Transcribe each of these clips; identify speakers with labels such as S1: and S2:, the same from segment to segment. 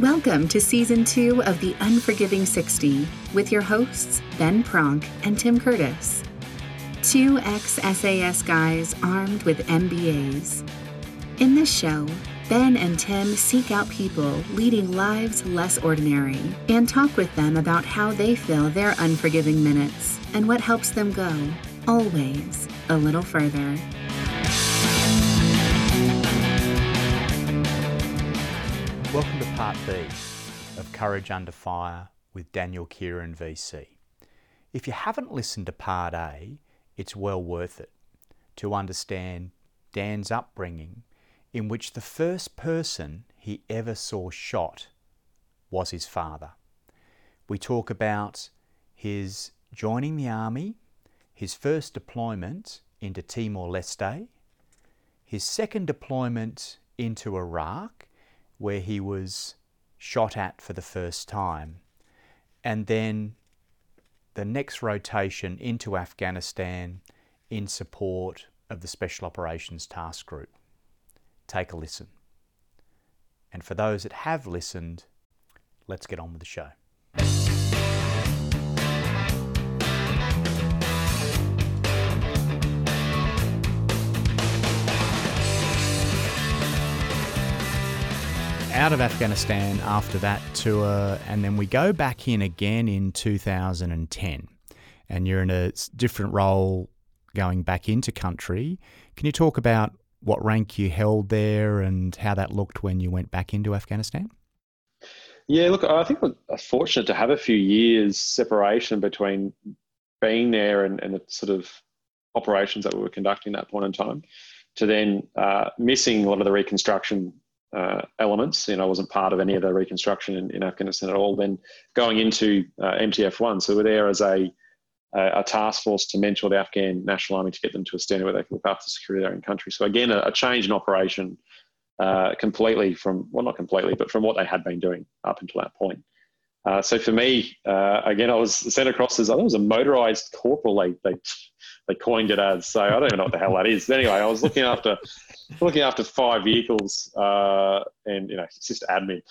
S1: Welcome to season two of The Unforgiving 60 with your hosts, Ben Pronk and Tim Curtis. Two ex SAS guys armed with MBAs. In this show, Ben and Tim seek out people leading lives less ordinary and talk with them about how they fill their unforgiving minutes and what helps them go, always, a little further.
S2: Part B of Courage Under Fire with Daniel Keighran VC. If you haven't listened to part A, it's well worth it to understand Dan's upbringing, in which the first person he ever saw shot was his father. We talk about his joining the army, his first deployment into Timor Leste, his second deployment into Iraq, where he was shot at for the first time, and then the next rotation into Afghanistan in support of the Special Operations Task Group. Take a listen. And for those that have listened, let's get on with the show. Out of Afghanistan after that tour, and then we go back in again in 2010. And you're in a different role going back into country. Can you talk about what rank you held there and how that looked when you went back into Afghanistan?
S3: Yeah, look, I think we're fortunate to have a few years separation between being there and, and the sort of operations that we were conducting at that point in time to then uh, missing a lot of the reconstruction uh, elements. You know, I wasn't part of any of the reconstruction in, in Afghanistan at all. Then going into uh, MTF1, so we're there as a, a, a task force to mentor the Afghan National Army to get them to a standard where they can look after security of their own country. So again, a, a change in operation uh, completely from well, not completely, but from what they had been doing up until that point. Uh, so for me, uh, again, I was sent across as I was a motorized corporal. They, they they coined it as. So I don't even know what the hell that is. Anyway, I was looking after looking after five vehicles, uh, and you know, it's just admin,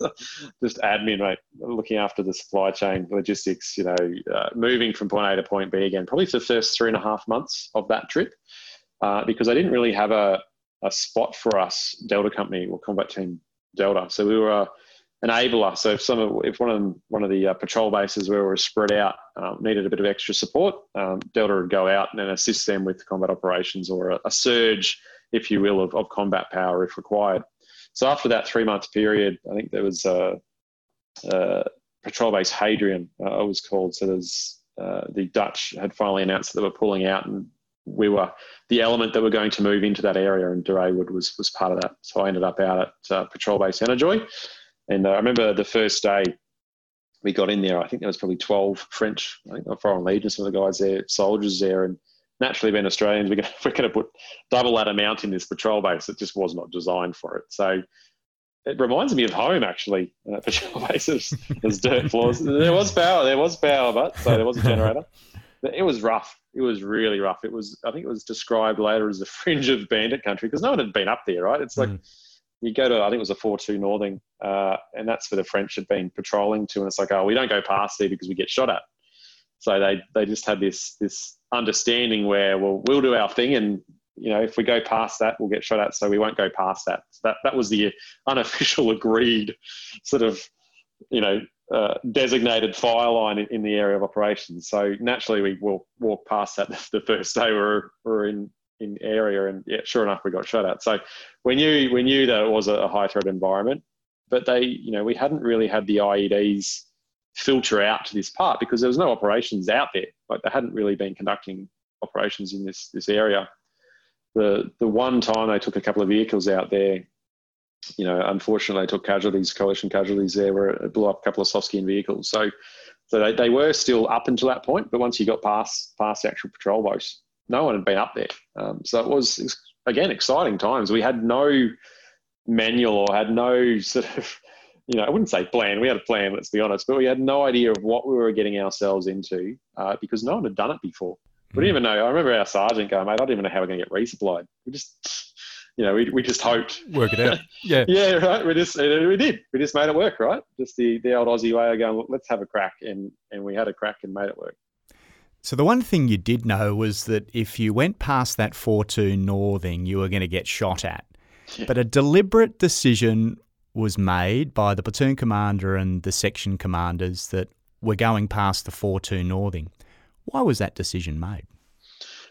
S3: just admin, mate. Looking after the supply chain logistics. You know, uh, moving from point A to point B again. Probably for the first three and a half months of that trip, uh, because I didn't really have a a spot for us, Delta Company or Combat Team Delta. So we were enabler. So if some of, if one of them, one of the uh, patrol bases where we were spread out um, needed a bit of extra support, um, Delta would go out and assist them with combat operations or a, a surge, if you will, of, of, combat power if required. So after that three month period, I think there was a, a patrol base Hadrian, uh, was called. So there's uh, the Dutch had finally announced that they were pulling out and we were the element that were going to move into that area, and Deh Rawood was was part of that. So I ended up out at uh, Patrol Base Anajoy, and uh, I remember the first day we got in there, I think there was probably 12 French, I think Foreign Legion, some of the guys there, soldiers there. And naturally, being Australians, we're going, we're to put double that amount in this patrol base. It just was not designed for it. So it reminds me of home, actually. Uh, patrol bases, there's dirt floors. There was power, there was power, but so there was a generator. it was rough. It was really rough. It was, I think it was described later as the fringe of bandit country because no one had been up there, right? It's like, mm you go to I think it was a four two Northing, uh, and that's where the French had been patrolling to, and it's like oh we don't go past there because we get shot at. So they they just had this this understanding where well we'll do our thing, and you know if we go past that we'll get shot at, so we won't go past that. So that that was the unofficial agreed sort of you know uh, designated fire line in, in, the area of operations. So naturally we will walk past that the first day we're we're in in area, and yeah, sure enough, we got shot at. So we knew we knew that it was a high threat environment, but they, you know, we hadn't really had the IEDs filter out to this part because there was no operations out there. Like they hadn't really been conducting operations in this this area. The the one time they took a couple of vehicles out there, you know, unfortunately they took casualties, coalition casualties there, where it blew up a couple of Slovakian vehicles. So so they, they were still up until that point, but once you got past past the actual patrol boats, no one had been up there. Um, so it was, again, exciting times. We had no manual or had no sort of, you know, I wouldn't say plan. We had a plan, let's be honest, but we had no idea of what we were getting ourselves into uh, because no one had done it before. We didn't hmm. even know. I remember our sergeant going, mate, I don't even know how we're going to get resupplied. We just, you know, we, we just hoped
S2: work it out. Yeah,
S3: yeah, right. We just we did. We just made it work, right? Just the the old Aussie way of going. let's have a crack, and and we had a crack and made it work.
S2: So the one thing you did know was that if you went past that four two northing, you were going to get shot at. Yeah. But a deliberate decision was made by the platoon commander and the section commanders that we're going past the four two northing. Why was that decision made?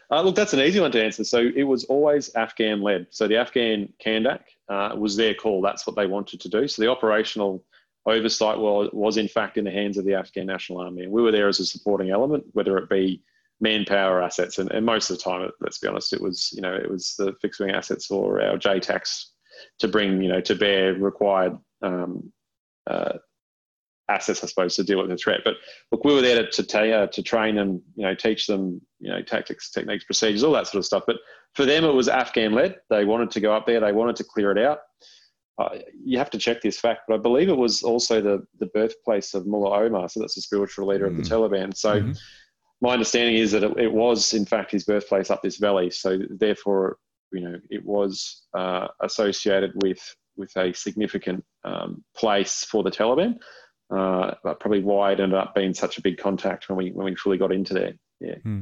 S3: Uh, look, that's an easy one to answer. So it was always Afghan led. So the Afghan Kandak uh, was their call. That's what they wanted to do. So the operational oversight was, was in fact in the hands of the Afghan National Army. And we were there as a supporting element, whether it be manpower assets. And, and most of the time, let's be honest, it was, you know, it was the fixed wing assets or our JTACs to bring, you know, to bear required um, uh, assets, I suppose, to deal with the threat. But look, we were there to to, uh, to train them, you know, teach them, you know, tactics, techniques, procedures, all that sort of stuff. But for them, it was Afghan led. They wanted to go up there. They wanted to clear it out. Uh, you have to check this fact, but I believe it was also the the birthplace of Mullah Omar. So that's the spiritual leader mm. of the mm. Taliban. So. Mm-hmm. My understanding is that it, it, was, in fact, his birthplace up this valley. So, therefore, you know, it was uh, associated with with a significant um, place for the Taliban uh, probably why it ended up being such a big contact when we when we fully got into there. Yeah. Hmm.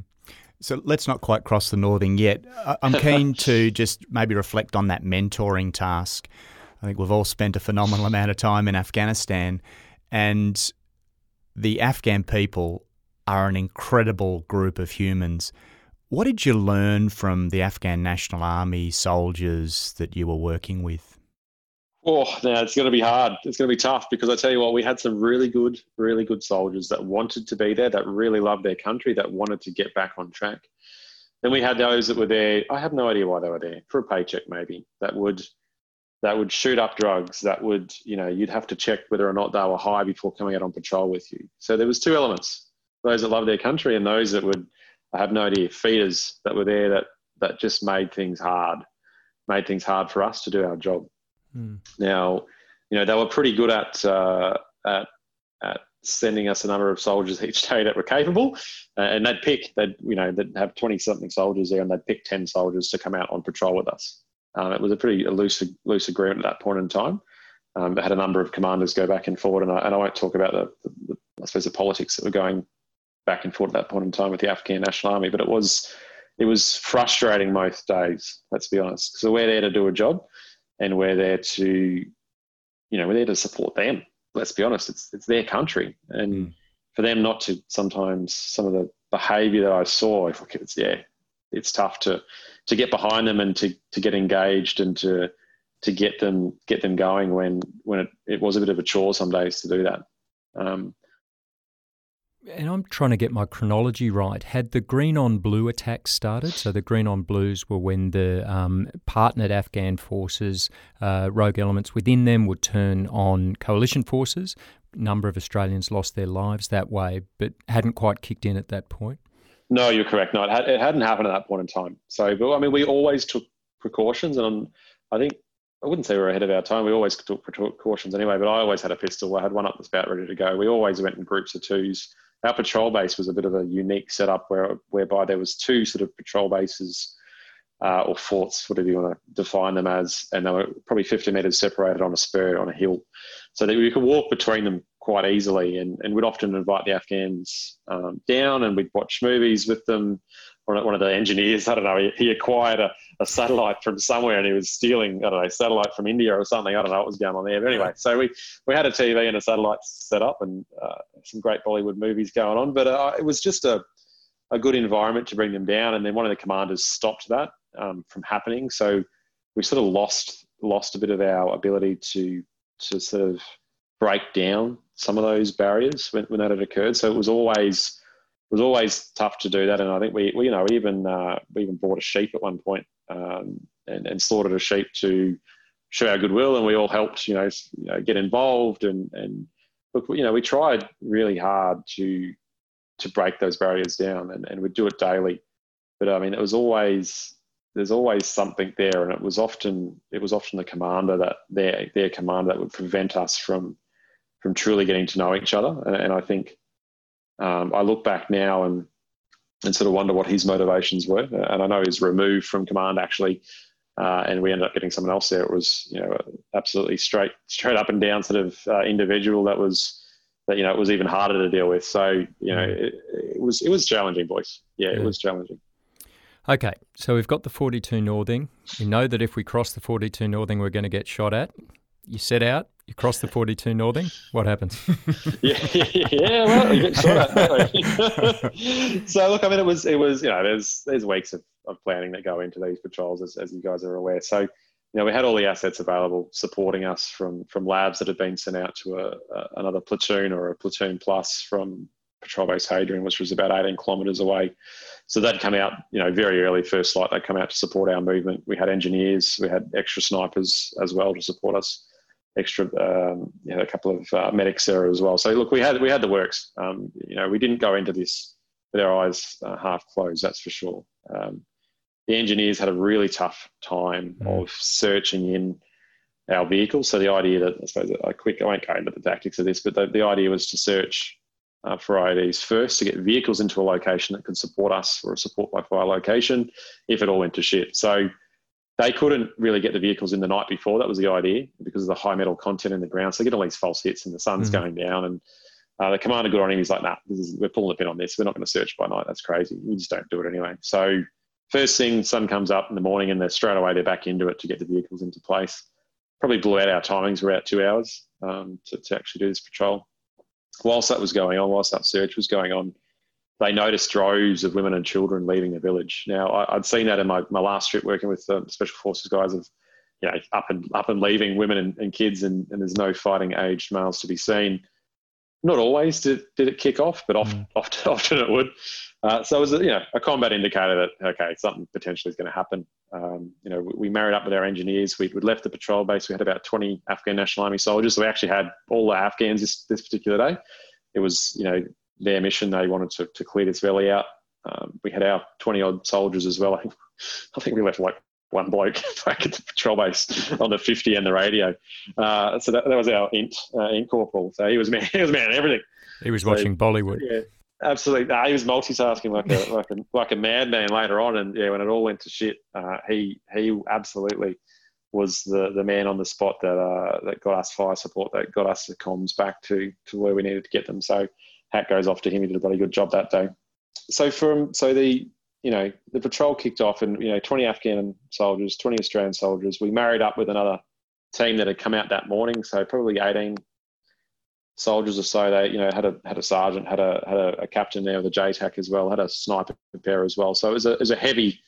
S2: So let's not quite cross the northing yet. I'm keen to just maybe reflect on that mentoring task. I think we've all spent a phenomenal amount of time in Afghanistan, and the Afghan people are an incredible group of humans. What did you learn from the Afghan National Army soldiers that you were working with?
S3: Oh, now it's going to be hard. It's going to be tough because I tell you what, we had some really good, really good soldiers that wanted to be there, that really loved their country, that wanted to get back on track. Then we had those that were there. I have no idea why they were there for a paycheck, maybe that would that would shoot up drugs. That would, you know, you'd have to check whether or not they were high before coming out on patrol with you. So there was two elements: those that love their country and those that would, I have no idea, feeders that were there that that just made things hard, made things hard for us to do our job. Mm. Now, you know, they were pretty good at, uh, at, at sending us a number of soldiers each day that were capable, uh, and they'd pick, they'd, you know, they'd have 20 something soldiers there and they'd pick 10 soldiers to come out on patrol with us. Um, it was a pretty loose, loose agreement at that point in time. Um, they had a number of commanders go back and forward, and I, and I won't talk about the, the, the, I suppose, the politics that were going back and forth at that point in time with the Afghan National Army. But it was, it was frustrating most days. Let's be honest. So we're there to do a job, and we're there to, you know, we're there to support them. Let's be honest, it's it's their country, and mm. for them not to sometimes some of the behaviour that I saw, if I it's yeah, it's tough to to get behind them and to to get engaged and to to get them get them going when when it, it was a bit of a chore some days to do that. Um,
S4: and I'm trying to get my chronology right. Had the green on blue attacks started? So the green on blues were when the um, partnered Afghan forces, uh, rogue elements within them, would turn on coalition forces. A number of Australians lost their lives that way, but hadn't quite kicked in at that point.
S3: No, you're correct. No, it, had, it hadn't happened at that point in time. So, but I mean, we always took precautions, and I think I wouldn't say we are ahead of our time. We always took precautions anyway. But I always had a pistol. I had one up the spout ready to go. We always went in groups of twos our patrol base was a bit of a unique setup where whereby there was two sort of patrol bases uh, or forts, whatever you want to define them as, and they were probably 50 metres separated on a spur on a hill, so that we could walk between them quite easily. And, and we'd often invite the Afghans um, down, and we'd watch movies with them one of the engineers, I don't know, he, he acquired a, a, satellite from somewhere and he was stealing, I don't know, satellite from India or something. I don't know what was going on there. But anyway, so we, we had a TV and a satellite set up and uh, some great Bollywood movies going on. But uh, it was just a, a good environment to bring them down. And then one of the commanders stopped that um, from happening. So we sort of lost lost a bit of our ability to to sort of break down some of those barriers when, when that had occurred. So it was always was always tough to do that. And I think we, we you know, even uh, we even bought a sheep at one point, um, and, and slaughtered a sheep to show our goodwill, and we all helped, you know, you know, get involved and and look, you know, we tried really hard to to break those barriers down, and, and we'd do it daily. But I mean, it was always there's always something there, and it was often it was often the commander that their their commander that would prevent us from from truly getting to know each other. And, and I think um, I look back now and and sort of wonder what his motivations were. And I know he's removed from command actually uh, and we ended up getting someone else there. It was you know absolutely straight straight up and down sort of uh, individual that was that you know it was even harder to deal with. So you know it, it was it was challenging, boys. Yeah, yeah, it was challenging.
S4: Okay, so we've got the 42 Northing. We know that if we cross the 42 Northing, we're going to get shot at. You set out, you cross the 42 Northing, what happens?
S3: yeah, yeah, well, you get so look, I mean, it was, it was, you know, there's there's weeks of, of planning that go into these patrols, as, as you guys are aware. So, you know, we had all the assets available supporting us from from LAVs that had been sent out to a, a another platoon or a platoon plus from Patrol Base Hadrian, which was about 18 kilometres away. So they'd come out, you know, very early first light. They'd come out to support our movement. We had engineers, we had extra snipers as well to support us. Extra, um, you know, a couple of uh, medics there as well. So look, we had we had the works. Um, you know, we didn't go into this with our eyes uh, half closed. That's for sure. Um, the engineers had a really tough time mm. of searching in our vehicles. So the idea that I suppose a quick, I won't go into the tactics of this, but the, the idea was to search uh, for IEDs first to get vehicles into a location that could support us or a support by fire location if it all went to shit. So they couldn't really get the vehicles in the night before. That was the idea because of the high metal content in the ground. So they get all these false hits and the sun's mm-hmm. going down. And uh, the commander got on him. He's like, nah, is, we're pulling the pin on this. We're not going to search by night. That's crazy. We just don't do it anyway. So first thing, sun comes up in the morning and they're straight away, they're back into it to get the vehicles into place. Probably blew out our timings. We're out two hours um, to, to actually do this patrol whilst that was going on, whilst that search was going on, they noticed droves of women and children leaving the village. Now, I, would seen that in my, my last trip working with the Special Forces guys of, you know, up and up and leaving women and, and kids, and, and there's no fighting aged males to be seen. Not always did, did it kick off, but often, mm. often, often it would. Uh, so it was a, you know, a combat indicator that, okay, something potentially is going to happen. Um, you know, we, we, married up with our engineers. We, would left the patrol base. We had about 20 Afghan National Army soldiers. So we actually had all the Afghans this, this particular day. It was, you know, their mission. They wanted to, to clear this valley out. Um, we had our 20 odd soldiers as well. I think, we left like one bloke back at the patrol base on the 50 and the radio. Uh, so that, that was our int, uh, int corporal. So he was man, he was man everything.
S4: He was so, watching Bollywood.
S3: Yeah, Absolutely, he was multitasking like a like a like a madman later on, and yeah, when it all went to shit, uh, he he absolutely was the the man on the spot that uh, that got us fire support, that got us the comms back to to where we needed to get them. So hat goes off to him. He did a bloody good job that day. So from so the you know the patrol kicked off, and you know twenty Afghan soldiers, twenty Australian soldiers. We married up with another team that had come out that morning, so probably 18, soldiers or so. They, you know, had a had a sergeant, had a had a, a captain there with a JTAC as well, had a sniper pair as well. So it was a it was a heavy,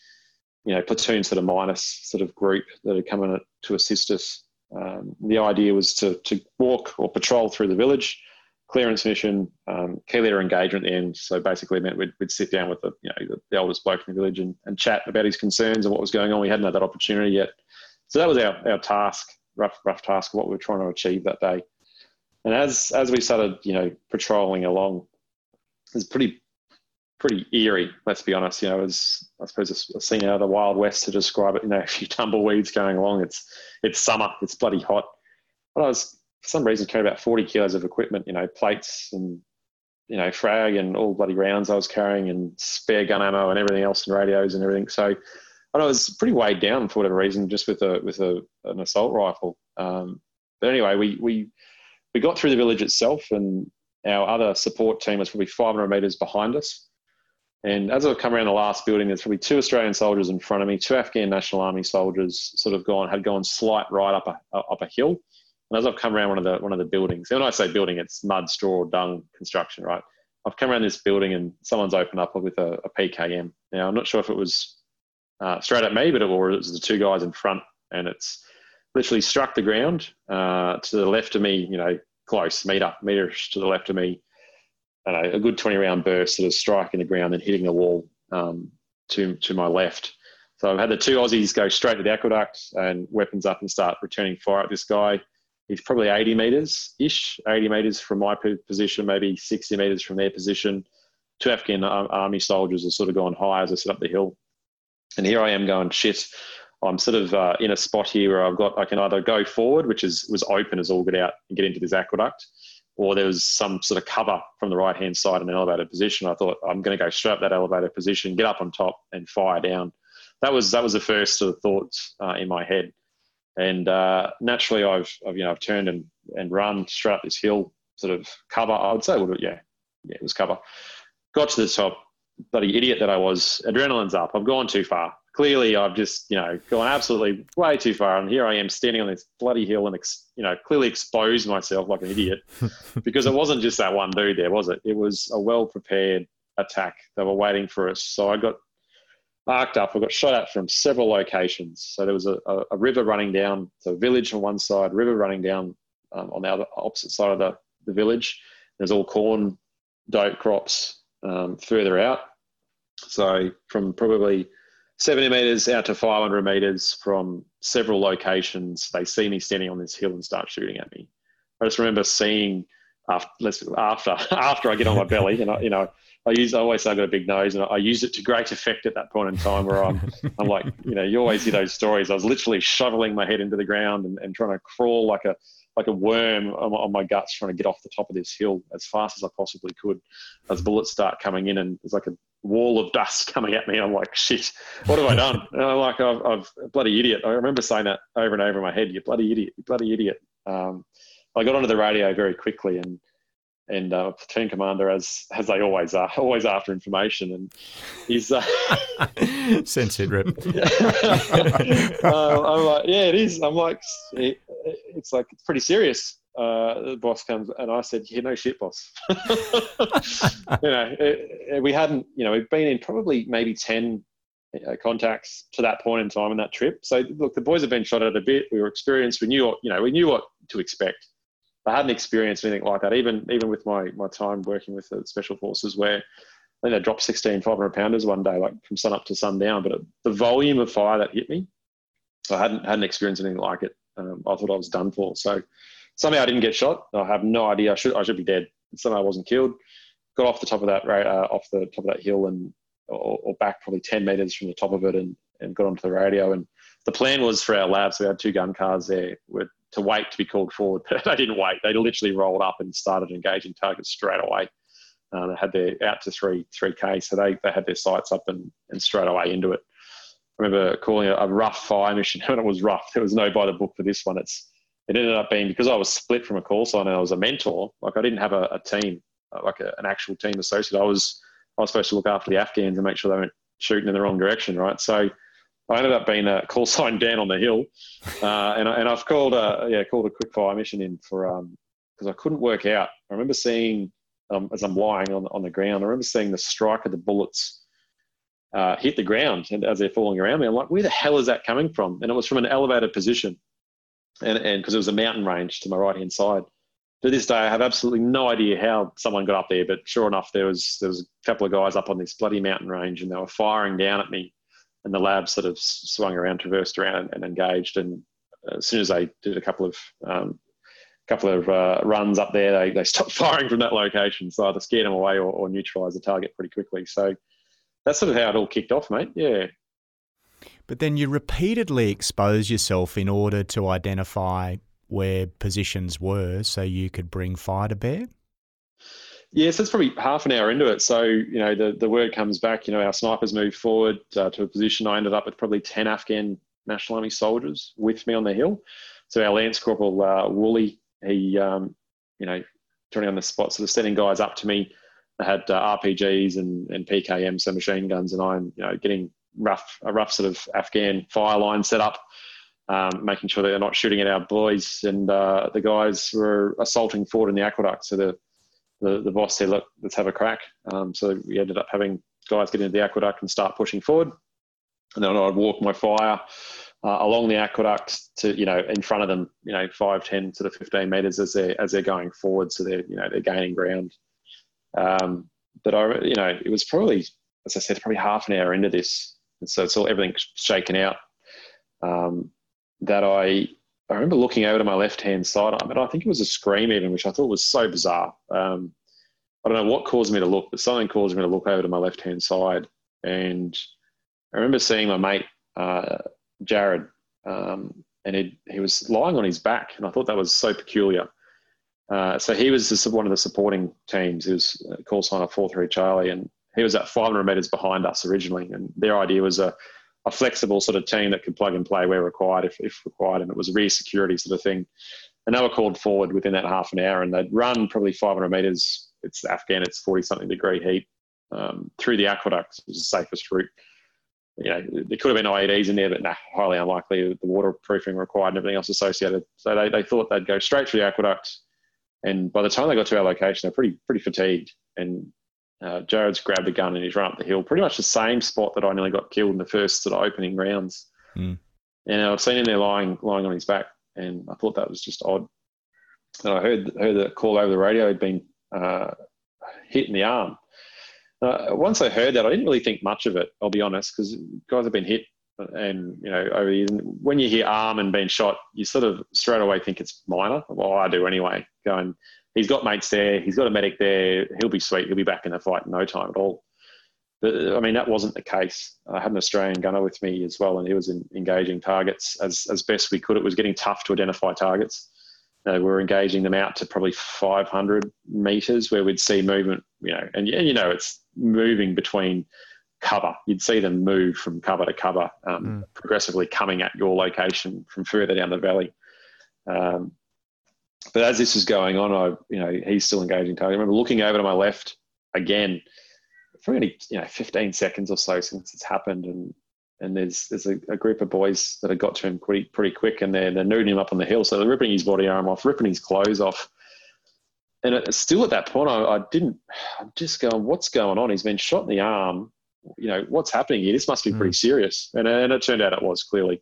S3: you know, platoon sort of minus sort of group that had come in to assist us. Um, the idea was to to walk or patrol through the village, clearance mission, um, key leader engagement end. So basically, meant we'd, we'd sit down with the you know the, oldest bloke in the village and, and chat about his concerns and what was going on. We hadn't had that opportunity yet, so that was our our task, rough rough task what we were trying to achieve that day. And as as we started, you know, patrolling along, it was pretty pretty eerie. Let's be honest. You know, as I suppose a scene out of the Wild West to describe it. You know, a few tumbleweeds going along. It's it's summer. It's bloody hot. But I was some reason carrying about forty kilos of equipment. You know, plates and you know frag and all bloody rounds I was carrying and spare gun ammo and everything else and radios and everything. So. I was pretty weighed down for whatever reason, just with a with a, an assault rifle. Um, but anyway, we we we got through the village itself, and our other support team was probably 500 metres behind us. And as I've come around the last building, there's probably two Australian soldiers in front of me, two Afghan National Army soldiers, sort of gone had gone slight right up a up a hill. And as I've come around one of the one of the buildings, and when I say building, it's mud, straw, dung construction, right? I've come around this building and someone's opened up with a, a PKM. Now I'm not sure if it was uh, straight at me, but it was the two guys in front, and it's literally struck the ground uh, to the left of me, you know, close, meter, meters to the left of me. I know, a good 20 round burst sort of striking the ground and hitting the wall um, to, to my left. So I've had the two Aussies go straight to the aqueduct and weapons up and start returning fire at this guy. He's probably 80 metres ish, 80 metres from my position, maybe 60 metres from their position. Two Afghan army soldiers are sort of gone high as I sit up the hill. And here I am going, shit, I'm sort of uh, in a spot here where I've got I can either go forward, which is was open as all get out and get into this aqueduct, or there was some sort of cover from the right hand side in an elevated position. I thought I'm going to go straight up that elevated position, get up on top, and fire down that was that was the first sort of thoughts uh, in my head. And uh, naturally, I've, I've, you know I've turned and, and run straight up this hill, sort of cover. I would say little yeah, yeah, it was cover. Got to the top, bloody idiot that I was. Adrenaline's up. I've gone too far. Clearly, I've just you know gone absolutely way too far, and here I am standing on this bloody hill and ex, you know clearly exposed myself like an idiot because it wasn't just that one dude there, was it? It was a well prepared attack. They were waiting for us. So I got arced up. I got shot at from several locations. So there was a, a, a river running down, a village on one side, river running down um, on the other opposite side of the, the village. There's all corn, dope crops um, further out. So from probably 70 meters out to 500 meters from several locations, they see me standing on this hill and start shooting at me. I just remember seeing after after after I get on my belly, and I, you know, I use I always say I've got a big nose, and I use it to great effect at that point in time where I'm I'm like, you know, you always hear those stories. I was literally shoveling my head into the ground and, and trying to crawl like a like a worm on, on, my guts, trying to get off the top of this hill as fast as I possibly could. As bullets start coming in, and there's like a wall of dust coming at me. I'm like, shit, what have I done? And I'm like, I've, I've bloody idiot. I remember saying that over and over in my head. You bloody idiot, you bloody idiot. Um, I got onto the radio very quickly and and uh, platoon commander as as they always are, always after information, and he's uh,
S4: sense it, Rip.
S3: uh, I'm like, yeah, it is. I'm like, it, it's like it's pretty serious. Uh, the boss comes and I said, "Yeah, no shit, boss." you know, it, it, we hadn't, you know, we've been in probably maybe ten uh, contacts to that point in time in that trip. So look, the boys have been shot at a bit. We were experienced. We knew, what, you know, we knew what to expect. I hadn't experienced anything like that, even even with my my time working with the special forces, where I think they dropped 16 500 pounders one day, like from sun up to sundown. But the volume of fire that hit me, I hadn't hadn't experienced anything like it. Um, I thought I was done for. So somehow I didn't get shot. I have no idea. I should I should be dead. Somehow I wasn't killed. Got off the top of that uh, off the top of that hill and or, or, back probably 10 meters from the top of it and, and got onto the radio. And the plan was for our LAVs. We had two gun cars there. We're to wait to be called forward. they didn't wait. They literally rolled up and started engaging targets straight away. Uh, they had their out to three three k, so they, they had their sights up and, and straight away into it. I remember calling it a rough fire mission when it was rough. There was no by the book for this one. It's it ended up being because I was split from a call sign and I was a mentor. Like I didn't have a, a team, uh, like a, an actual team associate. I was I was supposed to look after the Afghans and make sure they weren't shooting in the wrong direction, right? So I ended up being a call sign down on the hill, uh, and, and I've called a yeah called a quick fire mission in for um because I couldn't work out. I remember seeing um, as I'm lying on on the ground. I remember seeing the strike of the bullets uh, hit the ground and as they're falling around me. I'm like, where the hell is that coming from? And it was from an elevated position, and and because it was a mountain range to my right hand side. To this day, I have absolutely no idea how someone got up there, but sure enough, there was there was a couple of guys up on this bloody mountain range, and they were firing down at me and the LAV sort of swung around, traversed around, and engaged. And as soon as they did a couple of um, couple of uh, runs up there, they, they stopped firing from that location. So either scared them away or, or neutralised the target pretty quickly. So that's sort of how it all kicked off, mate. Yeah.
S2: But then you repeatedly expose yourself in order to identify where positions were so you could bring fire to bear?
S3: Yeah, so it's probably half an hour into it. So, you know, the, the word comes back, you know, our snipers moved forward uh, to a position. I ended up with probably 10 Afghan National Army soldiers with me on the hill. So our Lance Corporal, uh, Wooly, he, um, you know, turning on the spot, sort of sending guys up to me. They had uh, RPGs and, and PKM, so machine guns, and I'm, you know, getting rough, a rough sort of Afghan fire line set up. Um, making sure they're not shooting at our boys. And uh, the guys were assaulting forward in the aqueduct. So the the, the boss said, look, let's have a crack. Um, so we ended up having guys get into the aqueduct and start pushing forward. And then I'd walk my fire uh, along the aqueduct to, you know, in front of them, you know, 5, 10, sort of 15 metres as they're, as they're going forward. So they're, you know, they're gaining ground. Um, but I, you know, it was probably, as I said, probably half an hour into this. And so it's all, everything's shaken out. Um, that I I remember looking over to my left hand side. I mean, I think it was a scream even, which I thought was so bizarre. Um, I don't know what caused me to look, but something caused me to look over to my left hand side. And I remember seeing my mate, uh, Jared, um, and he, he was lying on his back. And I thought that was so peculiar. Uh, so he was one of the supporting teams. He was uh, call sign of 4 3 Charlie, and he was at 500 metres behind us originally. And their idea was a a flexible sort of team that could plug and play where required if, if required, and it was rear security sort of thing. And they were called forward within that half an hour, and they'd run probably 500 metres. It's Afghan, it's 40 something degree heat um, through the aqueducts. It was the safest route. You know, there could have been IEDs in there, but nah, highly unlikely. The waterproofing required and everything else associated. So they, they thought they'd go straight through the aqueduct. And by the time they got to our location, they're pretty pretty fatigued. And uh, Jared's grabbed a gun and he's run up the hill, pretty much the same spot that I nearly got killed in the first sort of opening rounds. Mm. And I've seen him there lying lying on his back, and I thought that was just odd. And I heard heard the call over the radio he'd been uh, hit in the arm. Uh, once I heard that, I didn't really think much of it. I'll be honest, because guys have been hit, and you know, over the years, when you hear arm and being shot, you sort of straight away think it's minor. Well, I do anyway. Going, he's got mates there, he's got a medic there, he'll be sweet, he'll be back in the fight in no time at all. But I mean, that wasn't the case. I had an Australian gunner with me as well, and he was in, engaging targets as, as best we could. It was getting tough to identify targets. Know, we were engaging them out to probably 500 meters where we'd see movement, you know, and you know, it's moving between cover. You'd see them move from cover to cover, um, mm. progressively coming at your location from further down the valley. Um, but as this is going on, I, you know, he's still engaging target. I remember looking over to my left again, for only, you know, 15 seconds or so since it's happened. And, and there's, there's a, a group of boys that have got to him pretty, pretty quick and they're, they're nuding him up on the hill. So they're ripping his body arm off, ripping his clothes off. And it, still at that point, I, I didn't, I'm just going, what's going on? He's been shot in the arm. You know, what's happening here? This must be pretty mm. serious. And, and it turned out it was clearly.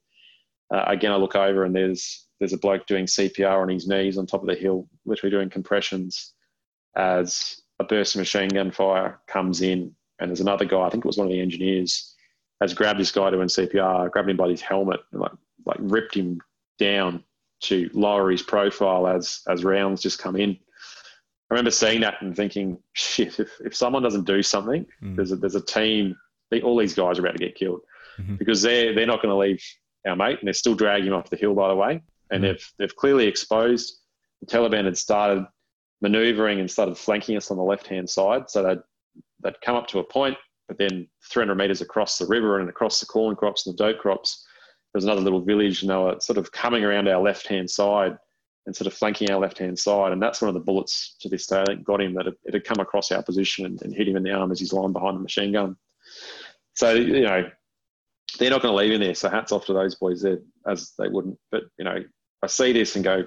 S3: Uh, again, I look over and there's there's a bloke doing CPR on his knees on top of the hill, literally doing compressions as a burst of machine gun fire comes in. And there's another guy, I think it was one of the engineers, has grabbed this guy doing CPR, grabbed him by his helmet, and like like ripped him down to lower his profile as as rounds just come in. I remember seeing that and thinking, shit, if, if someone doesn't do something, mm. there's a, there's a team, all these guys are about to get killed mm-hmm. because they're they're not going to leave our mate, and they're still dragging him off the hill, by the way and mm. they've they've clearly exposed the Taliban had started manoeuvring and started flanking us on the left hand side. So they'd they'd come up to a point, but then 300 meters across the river and across the corn crops and the dope crops, there's another little village, and they were sort of coming around our left hand side and sort of flanking our left hand side. And that's one of the bullets to this day that got him that it, had come across our position and, and hit him in the arm as he's lying behind the machine gun. So you know they're not going to leave him there. So hats off to those boys there, as they wouldn't. But you know, I see this and go,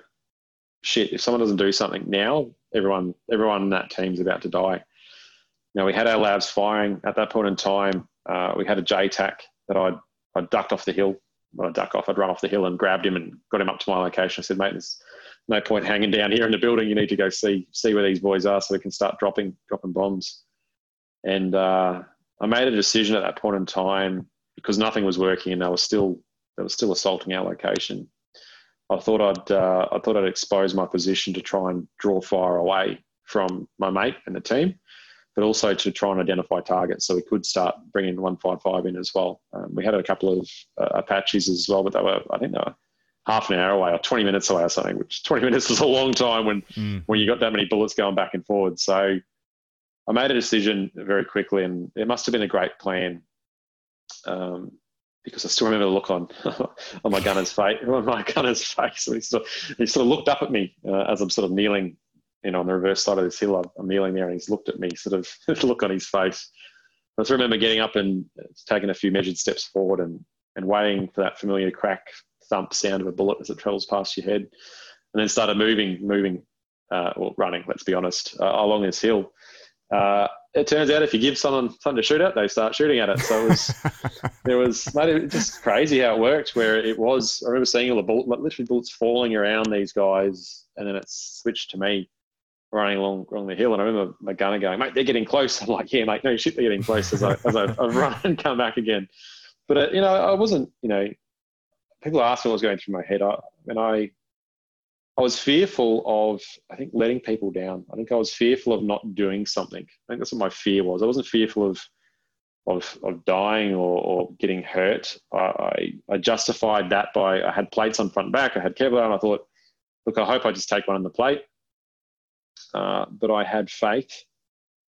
S3: shit. If someone doesn't do something now, everyone, everyone in that team's about to die. Now we had our LAVs firing at that point in time. Uh, we had a JTAC that I'd, i ducked off the hill. When I duck off, I'd run off the hill and grabbed him and got him up to my location. I said, mate, there's no point hanging down here in the building. You need to go see see where these boys are so we can start dropping dropping bombs. And uh, I made a decision at that point in time because nothing was working and they were still they were still assaulting our location. I thought I'd uh, I thought I'd expose my position to try and draw fire away from my mate and the team, but also to try and identify targets so we could start bringing 155 in as well. Um, we had a couple of uh, Apaches as well, but they were I think they were half an hour away or 20 minutes away or something. Which 20 minutes is a long time when mm. when you got that many bullets going back and forward. So I made a decision very quickly, and it must have been a great plan um, because I still remember the look on on my gunner's face. On my gunner's face, he sort, of, he sort of looked up at me uh, as I'm sort of kneeling, you know, on the reverse side of this hill. I'm, kneeling there, and he's looked at me, sort of look on his face. I just remember getting up and taking a few measured steps forward and and waiting for that familiar crack, thump sound of a bullet as it travels past your head, and then started moving, moving, uh, or running. Let's be honest, uh, along this hill. Uh, it turns out if you give someone something to shoot at, they start shooting at it. So it was, there was mate, it was just crazy how it worked. Where it was, I remember seeing all the bullet, literally bullets falling around these guys, and then it switched to me running along along the hill. And I remember my gunner going, "Mate, they're getting close." I'm like, "Yeah, mate, no shit, they're getting close." As I as I, I run and come back again. But uh, you know, I wasn't. You know, people ask me what was going through my head. I when I I was fearful of, I think, letting people down. I think I was fearful of not doing something. I think that's what my fear was. I wasn't fearful of of, of dying or, or getting hurt. I, I, justified that by I had plates on front and back. I had Kevlar, and I thought, look, I hope I just take one on the plate. Uh, but I had faith,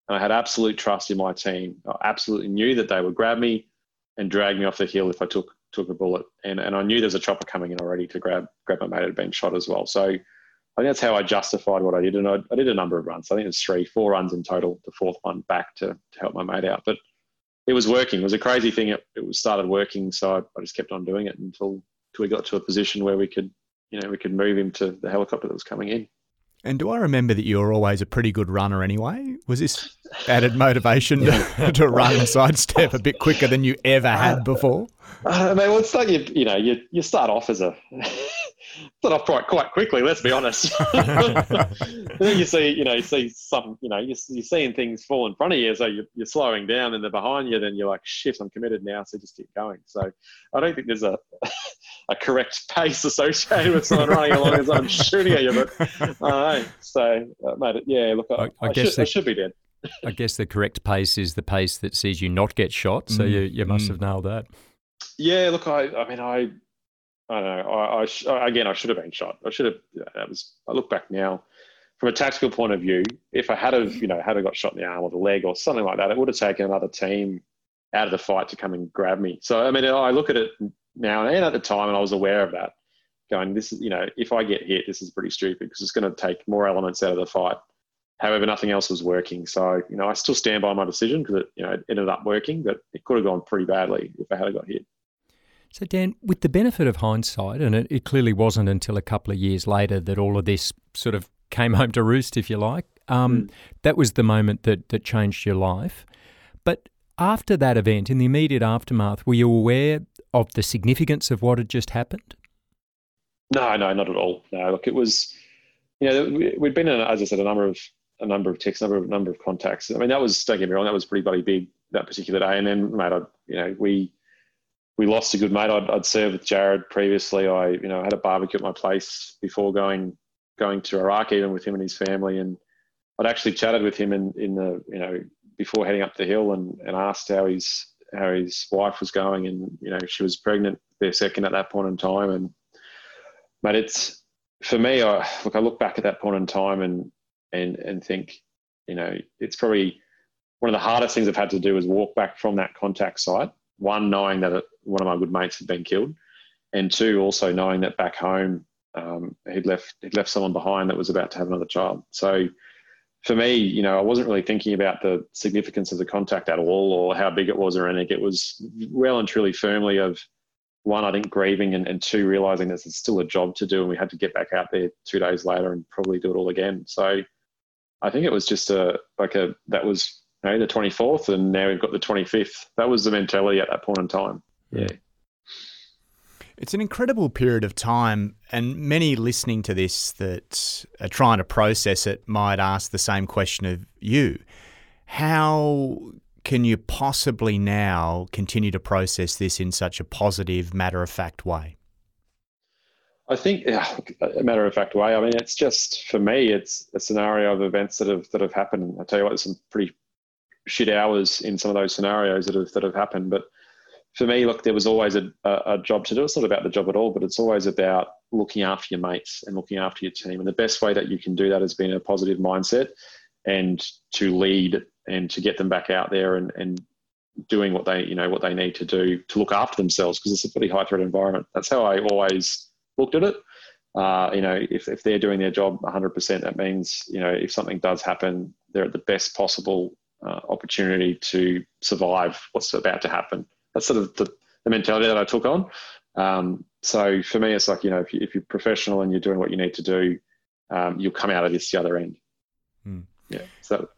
S3: and I had absolute trust in my team. I absolutely knew that they would grab me and drag me off the hill if I took took a bullet. And and I knew there was a chopper coming in already to grab grab my mate had been shot as well. So I think that's how I justified what I did. And I, I did a number of runs. I think it was three, four runs in total. The fourth one back to to help my mate out, but it was working. It was a crazy thing. It, it was started working, so I, I just kept on doing it until, until we got to a position where we could, you know, we could move him to the helicopter that was coming in.
S2: And do I remember that you were always a pretty good runner anyway? Was this added motivation to, to run and sidestep a bit quicker than you ever had before?
S3: Uh, I mean, well, it's like you, you know, you, you start off as a start off quite quite quickly. Let's be honest. then you see, you know, you see some, you know, you're, you're seeing things fall in front of you, so you're, you're slowing down, and they're behind you. Then you're like, shit, I'm committed now, so just keep going. So I don't think there's a a correct pace associated with someone running along as I'm shooting at you, but uh, so uh, mate, yeah, look, I, I, I guess should, the, I should be dead.
S4: I guess the correct pace is the pace that sees you not get shot. So mm. you, you must mm. have nailed that.
S3: Yeah, look, I, I mean, I, I don't know. I, I, again, I should have been shot. I should have. That was. I look back now, from a tactical point of view. If I had have, you know, had I got shot in the arm or the leg or something like that, it would have taken another team out of the fight to come and grab me. So I mean, I look at it now and at the time, and I was aware of that. Going, this is, you know, if I get hit, this is pretty stupid because it's going to take more elements out of the fight. However, nothing else was working. So, you know, I still stand by my decision because it, you know, it ended up working, but it could have gone pretty badly if I had got hit.
S4: So, Dan, with the benefit of hindsight, and it, it, clearly wasn't until a couple of years later that all of this sort of came home to roost, if you like, um, mm. that was the moment that, that changed your life. But after that event, in the immediate aftermath, were you aware of the significance of what had just happened?
S3: No, no, not at all. No, look, it was, you know, we'd been in, as I said, a number of a number of texts, a number of number of contacts. I mean, that was don't get me wrong, that was pretty bloody big that particular day. And then, mate, I, you know, we we lost a good mate. I'd, I'd served with Jared previously. I, you know, had a barbecue at my place before going going to Iraq, even with him and his family. And I'd actually chatted with him in, in the, you know, before heading up the hill and, and asked how his how his wife was going. And you know, she was pregnant their second at that point in time. And but it's for me. I look, I look back at that point in time and and and think, you know, it's probably one of the hardest things I've had to do is walk back from that contact site one, knowing that one of my good mates had been killed, and two, also knowing that back home um, he'd left he'd left someone behind that was about to have another child. So for me, you know, I wasn't really thinking about the significance of the contact at all or how big it was or anything. It was well and truly firmly of one, I think grieving and, and two, realizing it's still a job to do and we had to get back out there two days later and probably do it all again. So I think it was just a like a that was you know, the 24th, and now we've got the 25th. That was the mentality at that point in time. Yeah.
S2: It's an incredible period of time, and many listening to this that are trying to process it might ask the same question of you. How can you possibly now continue to process this in such a positive, matter of fact way?
S3: I think, yeah, a matter of fact way. I mean, it's just for me, it's a scenario of events that have that have happened. I tell you what, there's some pretty shit hours in some of those scenarios that have that have happened. But for me, look, there was always a, a, job to do. It's not about the job at all, but it's always about looking after your mates and looking after your team. And the best way that you can do that is being a positive mindset and to lead and to get them back out there and, and doing what they you know what they need to do to look after themselves because it's a pretty high threat environment. That's how I always looked at it. Uh, you know, if, if they're doing their job 100%, that means, you know, if something does happen, they're at the best possible uh, opportunity to survive what's about to happen. That's sort of the, the mentality that I took on. Um, so for me, it's like, you know, if, you, if you're professional and you're doing what you need to do, um, you'll come out of this the other end. Hmm. Yeah. So.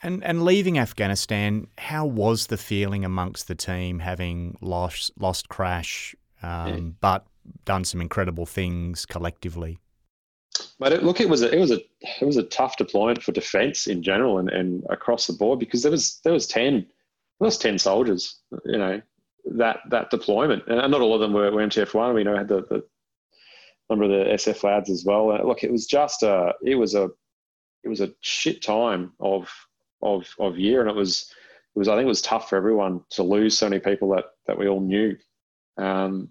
S2: And and leaving Afghanistan, how was the feeling amongst the team having lost lost Crash, um, yeah. but done some incredible things collectively?
S3: But it, look, it was a, it was a it was a tough deployment for defence in general and, and across the board because there was there was ten there was ten soldiers, you know, that that deployment, and not all of them were, were MTF one. We know had the, the number of the SF lads as well. And look, it was just a it was a it was a shit time of of of year, and it was it was I think it was tough for everyone to lose so many people that that we all knew. Um,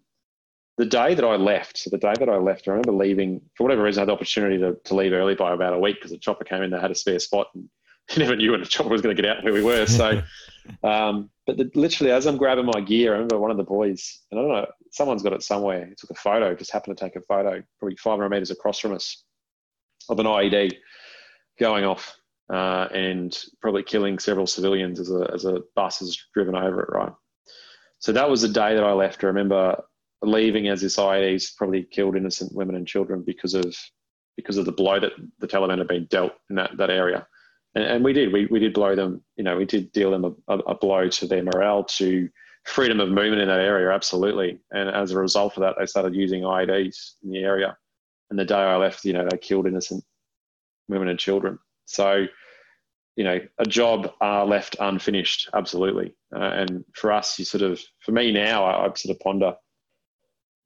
S3: the day that I left, so the day that I left, I remember leaving for whatever reason. I had the opportunity to, to leave early by about a week because the chopper came in. They had a spare spot, and never knew when the chopper was going to get out where we were. So, um, but the, literally, as I'm grabbing my gear, I remember one of the boys, and I don't know, someone's got it somewhere. He took a photo, just happened to take a photo, probably 500 meters across from us, of an IED going off uh, and probably killing several civilians as a, as a bus has driven over it, right? So that was the day that I left. I remember leaving as IED's probably killed innocent women and children because of because of the blow that the Taliban had been dealt in that, that area. And, and we did. We, we did blow them, you know, we did deal them a, a, blow to their morale, to freedom of movement in that area, absolutely. And as a result of that, they started using IEDs in the area. And the day I left, you know, they killed innocent women and children. So, you know, a job uh, left unfinished, absolutely. Uh, and for us, you sort of, for me now, I, I sort of ponder,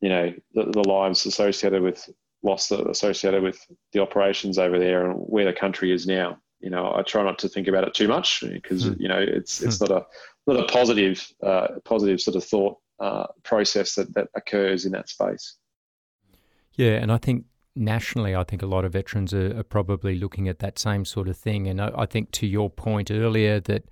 S3: you know, the, the, lives associated with loss associated with the operations over there and where the country is now. You know, I try not to think about it too much because mm. you know it's it's mm. not a not a positive uh, positive sort of thought uh, process that that occurs in that space.
S4: Yeah, and I think nationally, I think a lot of veterans are, are probably looking at that same sort of thing. And I, I think to your point earlier that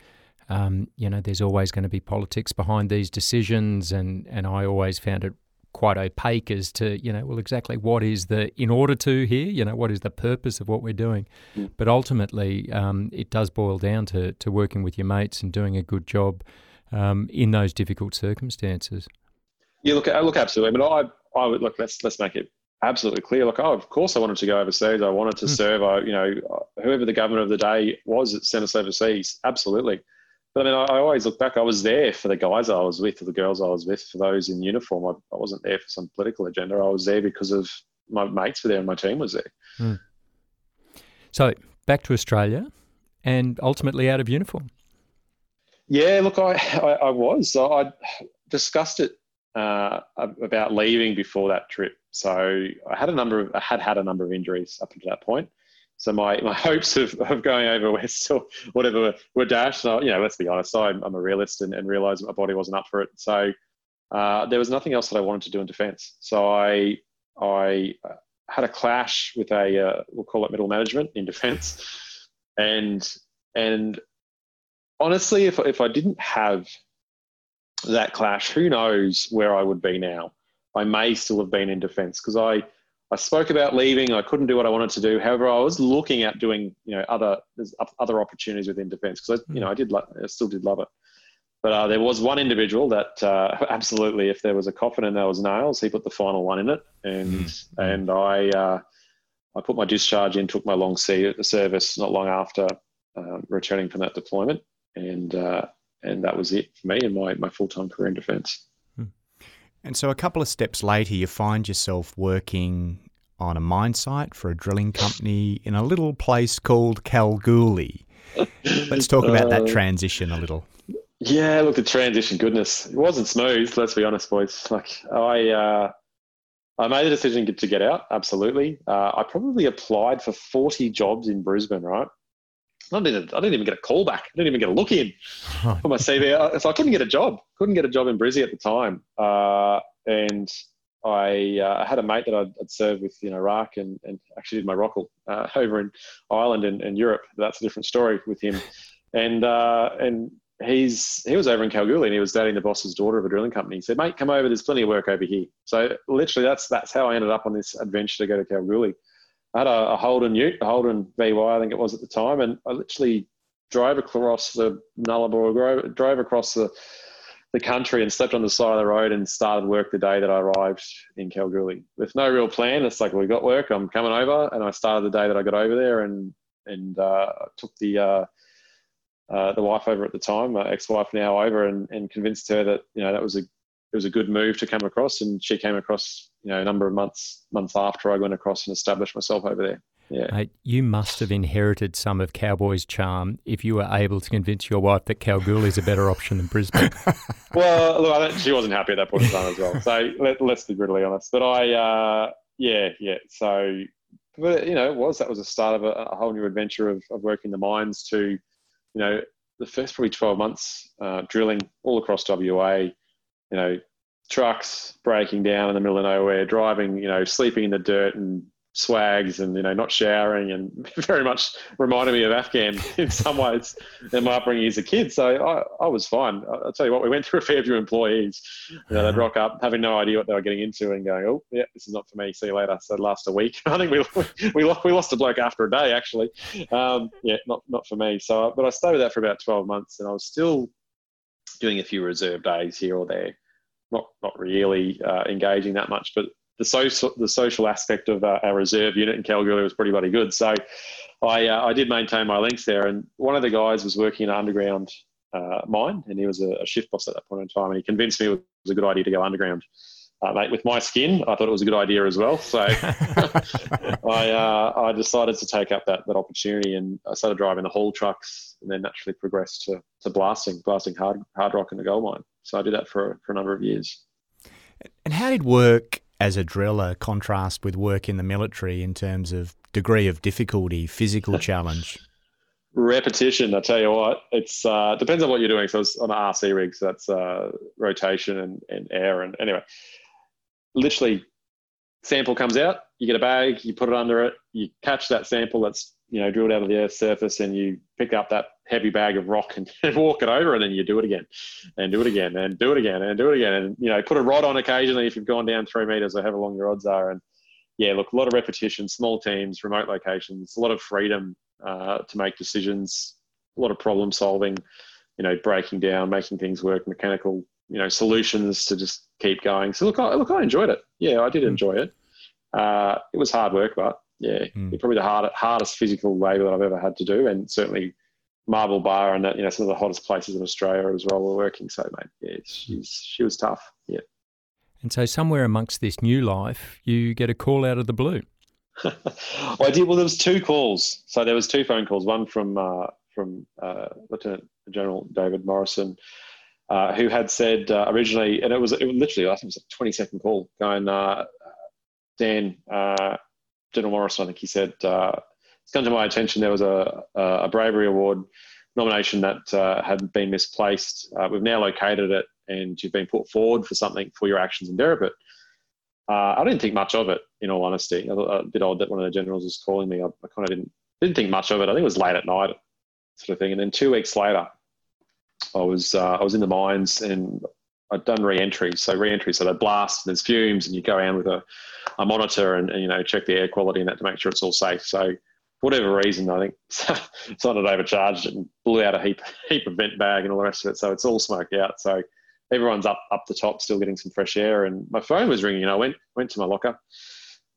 S4: um, you know there's always going to be politics behind these decisions, and and I always found it quite opaque as to you know well exactly what is the in order to here you know what is the purpose of what we're doing mm. but ultimately um, it does boil down to to working with your mates and doing a good job um, in those difficult circumstances
S3: yeah look look absolutely but i i would look let's let's make it absolutely clear. Like, oh, of course, I wanted to go overseas. I wanted to mm. serve. I, you know, whoever the government of the day was that sent us overseas, absolutely. But I mean, I, I, always look back. I was there for the guys I was with, for the girls I was with, for those in uniform. I, I wasn't there for some political agenda. I was there because of my mates were there and my team was there. Mm.
S4: So back to Australia, and ultimately out of uniform.
S3: Yeah, look, I I, I was. I discussed it uh, about leaving before that trip. So I had a number of I had had a number of injuries up until that point. So my, my hopes of, of going over West or whatever were, were dashed. I, you know, let's be honest, I'm, I'm a realist and, and realised my body wasn't up for it. So uh, there was nothing else that I wanted to do in defence. So I I uh, had a clash with a uh, we'll call it middle management in defence, and and honestly, if if I didn't have that clash, who knows where I would be now? I may still have been in defence because I, I spoke about leaving. I couldn't do what I wanted to do. However, I was looking at doing you know other there's other opportunities within defence because you know I did I still did love it. But uh, there was one individual that uh, absolutely, if there was a coffin and there was nails, he put the final one in it, and mm-hmm. and I uh, I put my discharge in, took my long C service not long after um, returning from that deployment, and uh, and that was it for me and my, my full time career in defence.
S2: And so, a couple of steps later, you find yourself working on a mine site for a drilling company in a little place called Kalgoorlie. Let's talk about that uh, transition a little.
S3: Yeah, look, the transition, goodness, it wasn't smooth. Let's be honest, boys. Like I, uh, I made the decision to get out. Absolutely, uh, I probably applied for forty jobs in Brisbane, right? I didn't, I didn't even get a call back. I didn't even get a look in for my CV. So I couldn't get a job. Couldn't get a job in Brizzy at the time. Uh, and I uh, had a mate that I'd, I'd, served with in Iraq and, and actually did my ROCL uh, over in Ireland and, and, Europe. That's a different story with him. And uh, and he's he was over in Kalgoorlie and he was dating the boss's daughter of a drilling company. He said, "Mate, come over. There's plenty of work over here." So literally, that's that's how I ended up on this adventure to go to Kalgoorlie. I had a, a Holden Ute, a Holden VY, I think it was at the time, and I literally drove across the Nullarbor, drove across the the country and slept on the side of the road and started work the day that I arrived in Kalgoorlie with no real plan. It's like we got work, I'm coming over, and I started the day that I got over there and and uh, took the uh, uh, the wife over at the time, my ex-wife now over, and, and convinced her that you know that was a it was a good move to come across, and she came across, you know, a number of months months after I went across and established myself over there. Yeah,
S4: Mate, you must have inherited some of Cowboy's charm if you were able to convince your wife that Kalgoorlie is a better option than Brisbane.
S3: well, look, she wasn't happy at that point in time as well. So let, us be brutally honest. But I, uh, yeah, yeah. So, but you know, it was that was the start of a, a whole new adventure of, of working the mines to, you know, the first probably 12 months uh, drilling all across WA you know, trucks breaking down in the middle of nowhere, driving, you know, sleeping in the dirt and swags and you know not showering and very much reminded me of Afghan in some ways in my upbringing as a kid. So I, I was fine. I'll tell you what, we went through a fair few employees. You know, they'd rock up having no idea what they were getting into and going, oh yeah, this is not for me. See you later. So last a week. I think we we lost, we lost a bloke after a day actually. Um, yeah, not not for me. So but I stayed with that for about twelve months and I was still doing a few reserve days here or there. Not not really uh, engaging that much, but the social the social aspect of uh, our reserve unit in Kalgoorlie was pretty bloody good. So I uh, I did maintain my links there, and one of the guys was working in an underground uh, mine, and he was a, a, shift boss at that point in time, and he convinced me it was a good idea to go underground. Uh, mate, with my skin, I thought it was a good idea as well. So I uh, I decided to take up that that opportunity, and I started driving the haul trucks, and then naturally progressed to to blasting, blasting hard hard rock in the gold mine. So I did that for for a number of years.
S2: And how did work as a driller contrast with work in the military in terms of degree of difficulty, physical challenge?
S3: Repetition, I tell you what, it's uh, depends on what you're doing. So it's on an RC rig, so that's uh, rotation and, and air. And anyway, literally, sample comes out, you get a bag, you put it under it, you catch that sample that's you know drilled out of the earth's surface, and you pick up that heavy bag of rock and, walk it over, and then you do it again, and do it again, and do it again, and do it again, and you know put a rod on occasionally if you've gone down three meters or however long your odds are, and yeah, look, a lot of repetition, small teams, remote locations, a lot of freedom uh, to make decisions, a lot of problem solving, you know, breaking down, making things work, mechanical, you know, solutions to just keep going. So look, I, look, I enjoyed it. Yeah, I did hmm. enjoy it. Uh, it was hard work, but yeah, mm. probably the hard, hardest physical labour that I've ever had to do, and certainly Marble Bar and you know some of the hottest places in Australia as well were working. So mate, yeah, she's she was tough. Yeah.
S4: And so somewhere amongst this new life, you get a call out of the blue.
S3: I did. Well, there was two calls. So there was two phone calls. One from uh, from uh, Lieutenant General David Morrison, uh, who had said uh, originally, and it was it was literally I think it was a twenty second call, going, uh, Dan, uh, General Morrison, I think he said it's come to my attention there was a, a bravery award nomination that uh, had been misplaced. Uh, we've now located it, and you've been put forward for something for your actions in Derapet. Uh, I didn't think much of it, in all honesty. I thought a bit odd that one of the generals was calling me. I, I kind of didn't didn't think much of it. I think it was late at night, sort of thing. And then two weeks later, I was uh, I was in the mines and I'd done re-entry. So re-entry, so they blast, and there's fumes, and you go around with a, a monitor and, and, you know check the air quality and that to make sure it's all safe. So for whatever reason, I think someone had overcharged it and blew out a heap heap of vent bag and all the rest of it. So it's all smoked out. So everyone's up up the top, still getting some fresh air. And my phone was ringing. And I went went to my locker,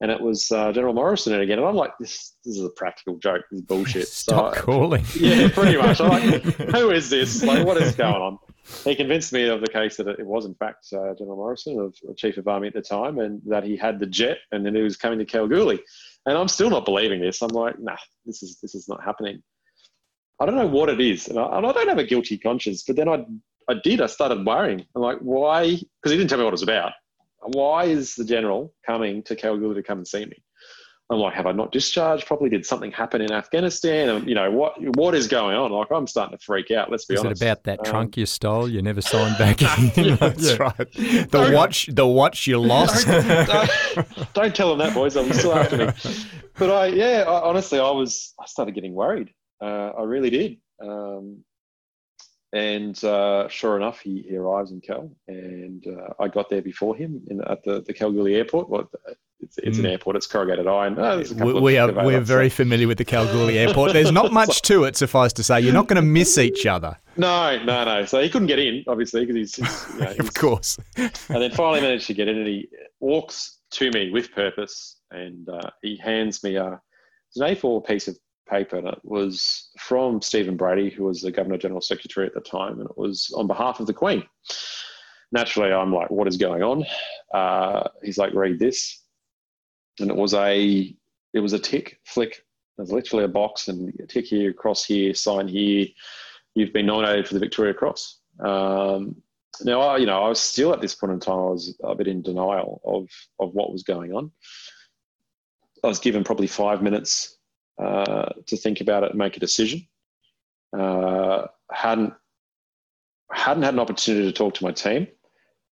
S3: and it was uh, General Morrison again. And I'm like, this this is a practical joke. This is bullshit.
S4: Stop so calling.
S3: yeah, pretty much. I'm like, who is this? Like, what is going on? He convinced me of the case that it was in fact uh, General Morrison, of, of Chief of Army at the time, and that he had the jet, and then he was coming to Kalgoorlie. And I'm still not believing this. I'm like, nah, this is this is not happening. I don't know what it is, and I, and I don't have a guilty conscience. But then I I did. I started worrying. I'm like, why? Because he didn't tell me what it was about. Why is the general coming to Kalgoorlie to come and see me? I'm like, have I not discharged properly? Did something happen in Afghanistan? And, you know, what what is going on? Like, I'm starting to freak out. Let's be
S4: is
S3: honest.
S4: Is it about that um, trunk you stole? You never signed back in.
S2: yeah, that's right. The don't, watch, the watch you lost.
S3: Don't, don't, don't, tell them that, boys. I'm still after me. But I, yeah, I, honestly, I was, I started getting worried. Uh, I really did. Um, and uh, sure enough, he, he arrives in Cal, and uh, I got there before him in, at the, the Kalgoorlie airport. Well, it's, it's mm. an airport. It's corrugated iron. Oh,
S2: we, we are we're very familiar with the Kalgoorlie airport. There's not much to it, suffice to say. You're not going to miss each other.
S3: No, no, no. So he couldn't get in, obviously, because he's, he's, you know, he's,
S2: of course.
S3: and then finally managed to get in, and he walks to me with purpose, and uh, he hands me a it's an A4 piece of paper, and it was from Stephen Brady, who was the Governor General Secretary at the time, and it was on behalf of the Queen. Naturally, I'm like, what is going on? Uh, he's like, read this, and it was a it was a tick flick. There's literally a box and a tick here, cross here, sign here. You've been nominated for the Victoria Cross. Um, now, I, you know, I was still at this point in time, I was a bit in denial of of what was going on. I was given probably five minutes uh, to think about it and make a decision. Uh, hadn't hadn't had an opportunity to talk to my team.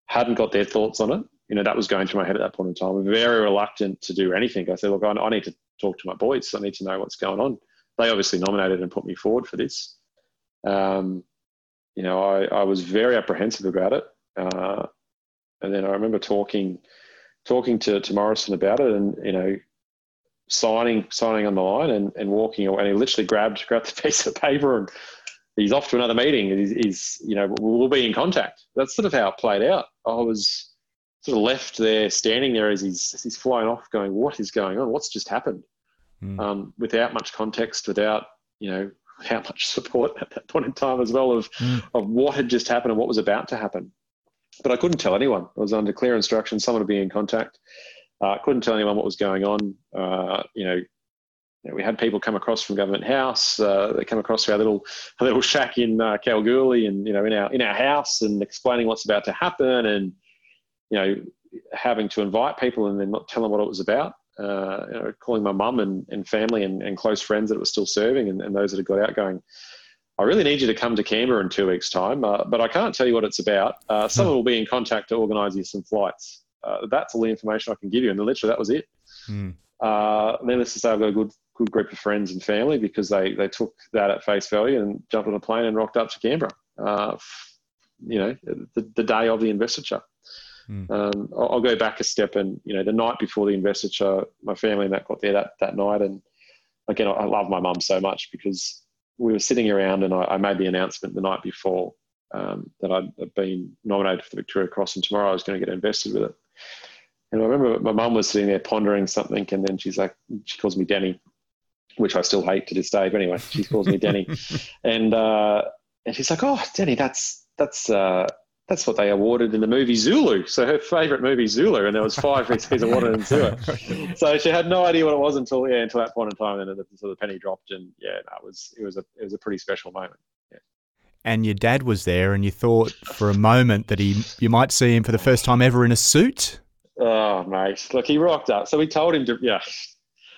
S3: Hadn't got their thoughts on it. you know, that was going through my head at that point in time. I'm very reluctant to do anything. I said, look, I, I need to talk to my boys. I need to know what's going on. They obviously nominated and put me forward for this. Um, you know, I, I was very apprehensive about it. Uh, and then I remember talking talking to, to Morrison about it and, you know, signing signing on the line and, and walking away. And he literally grabbed grabbed the piece of paper and he's off to another meeting. He's, he's you know, we'll be in contact. That's sort of how it played out. I was sort of left there, standing there as he's, as he's flying off, going, "What is going on? What's just happened?" Mm. Um, without much context, without you know, without much support at that point in time as well of mm. of what had just happened and what was about to happen. But I couldn't tell anyone. I was under clear instruction. Someone would be in contact. I uh, couldn't tell anyone what was going on. Uh, you know, you know, we had people come across from Government House. Uh, they come across to our little our little shack in uh, Kalgoorlie, and you know, in our in our house, and explaining what's about to happen, and you know, having to invite people and then not tell them what it was about. Uh, you know, calling my mum and, and family and, and close friends that were still serving and, and those that had got out going, I really need you to come to Canberra in two weeks' time, uh, but I can't tell you what it's about. Uh, someone will be in contact to organise you some flights. Uh, that's all the information I can give you. And literally, that was it. Mm. needless to say, I've got a good good group of friends and family because they, they took that at face value and jumped on a plane and rocked up to Canberra, uh, you know, the, the day of the investiture. Mm. Um, I'll, I'll, go back a step and, you know, the night before the investiture, my family and that got there that, that night. And again, I love my mum so much because we were sitting around and I, I made the announcement the night before um, that I'd been nominated for the Victoria Cross and tomorrow I was going to get invested with it. And I remember my mum was sitting there pondering something and then she's like, she calls me Danny, which I still hate to this day. But anyway, she calls me Danny. and, uh, and she's like, oh, Danny, that's, that's, uh, that's what they awarded in the movie Zulu. So her favourite movie Zulu, and there was five VCs awarded into it. So she had no idea what it was until yeah, until that point in time, and then the, so the penny dropped, and yeah, no, it was it was a it was a pretty special moment.
S2: And your dad was there, and you thought for a moment that he you might see him for the first time ever in a suit.
S3: Oh mate, look, he rocked up. So we told him to yeah.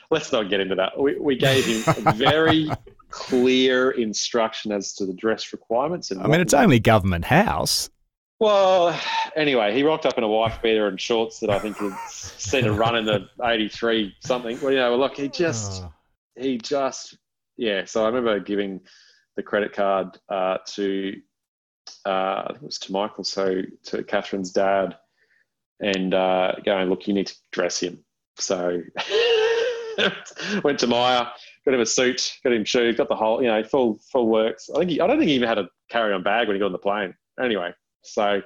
S3: Let's not get into that. We, we gave him very clear instruction as to the dress requirements. And
S2: I mean, it's only Government House.
S3: Well, anyway, he rocked up in a wife beater and shorts that I think he'd seen a run in the '83 something. Well, you know, look, he just, oh. he just, yeah. So I remember giving the credit card uh, to, uh, it was to Michael, so to Catherine's dad, and uh, going, look, you need to dress him. So went to Myer, got him a suit, got him shoes, got the whole, you know, full full works. I think he, I don't think he even had a carry on bag when he got on the plane. Anyway, so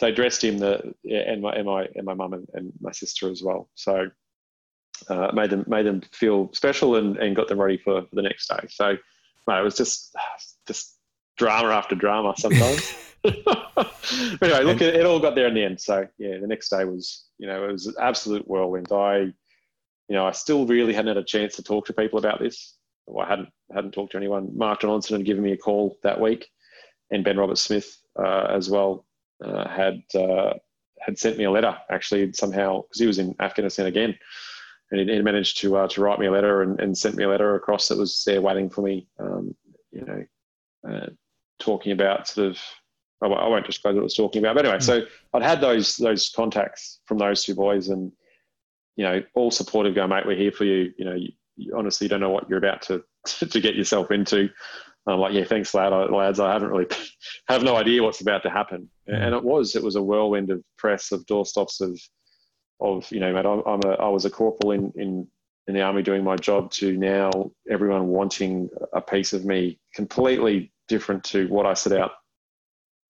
S3: so I dressed him the and my and my and my mum and, and my sister as well. So uh, made them made them feel special and, and got them ready for, for the next day. So mate, it was just just drama after drama sometimes. anyway, look, it, it all got there in the end. So yeah, the next day was you know it was an absolute whirlwind. I you know I still really hadn't had a chance to talk to people about this. Well, I hadn't hadn't talked to anyone. Mark Donaldson had given me a call that week, and Ben Roberts-Smith uh, as well uh, had uh, had sent me a letter actually somehow because he was in Afghanistan again, and he, he managed to to write me a letter and, and sent me a letter across that was there waiting for me. Um, you know, talking about sort of I won't disclose what I was talking about. But anyway, mm. so I'd had those those contacts from those two boys, and you know, all supportive. Go, mate, we're here for you. You know, you, you honestly don't know what you're about to to get yourself into. I'm like, yeah, thanks, lad, lads. I haven't really have no idea what's about to happen, mm. and it was it was a whirlwind of press, of doorstops, of of you know, mate. I'm, I'm a I was a corporal in in in the army doing my job to now everyone wanting a piece of me completely different to what I set out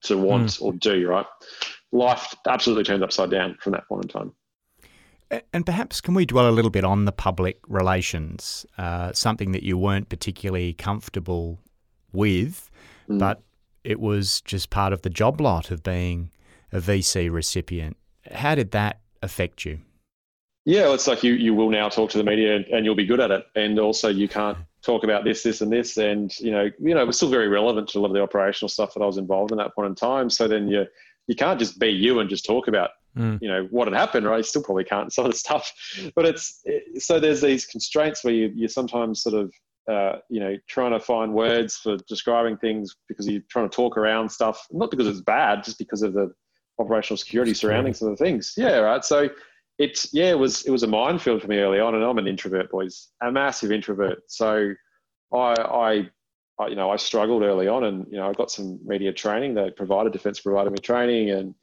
S3: to want mm. or do. Right, life absolutely turned upside down from that point in time.
S2: And perhaps can we dwell a little bit on the public relations, uh, something that you weren't particularly comfortable with, mm. but it was just part of the job lot of being a VC recipient. How did that affect you?
S3: Yeah, it's like you you will now talk to the media and you'll be good at it, and also you can't talk about this, this, and this, and you know, you know, it was still very relevant to a lot of the operational stuff that I was involved in at that point in time. So then you you can't just be you and just talk about mm. you know what had happened, right? You still probably can't some of the stuff, but it's it, so there's these constraints where you you sometimes sort of uh, you know, trying to find words for describing things because you're trying to talk around stuff, not because it's bad, just because of the, operational security surrounding some of the things. Yeah, right. So it's yeah, it was it was a minefield for me early on, and I'm an introvert, boys, a massive introvert. So I I, I you know I struggled early on, and you know I got some media training. They provided defence provided me training, and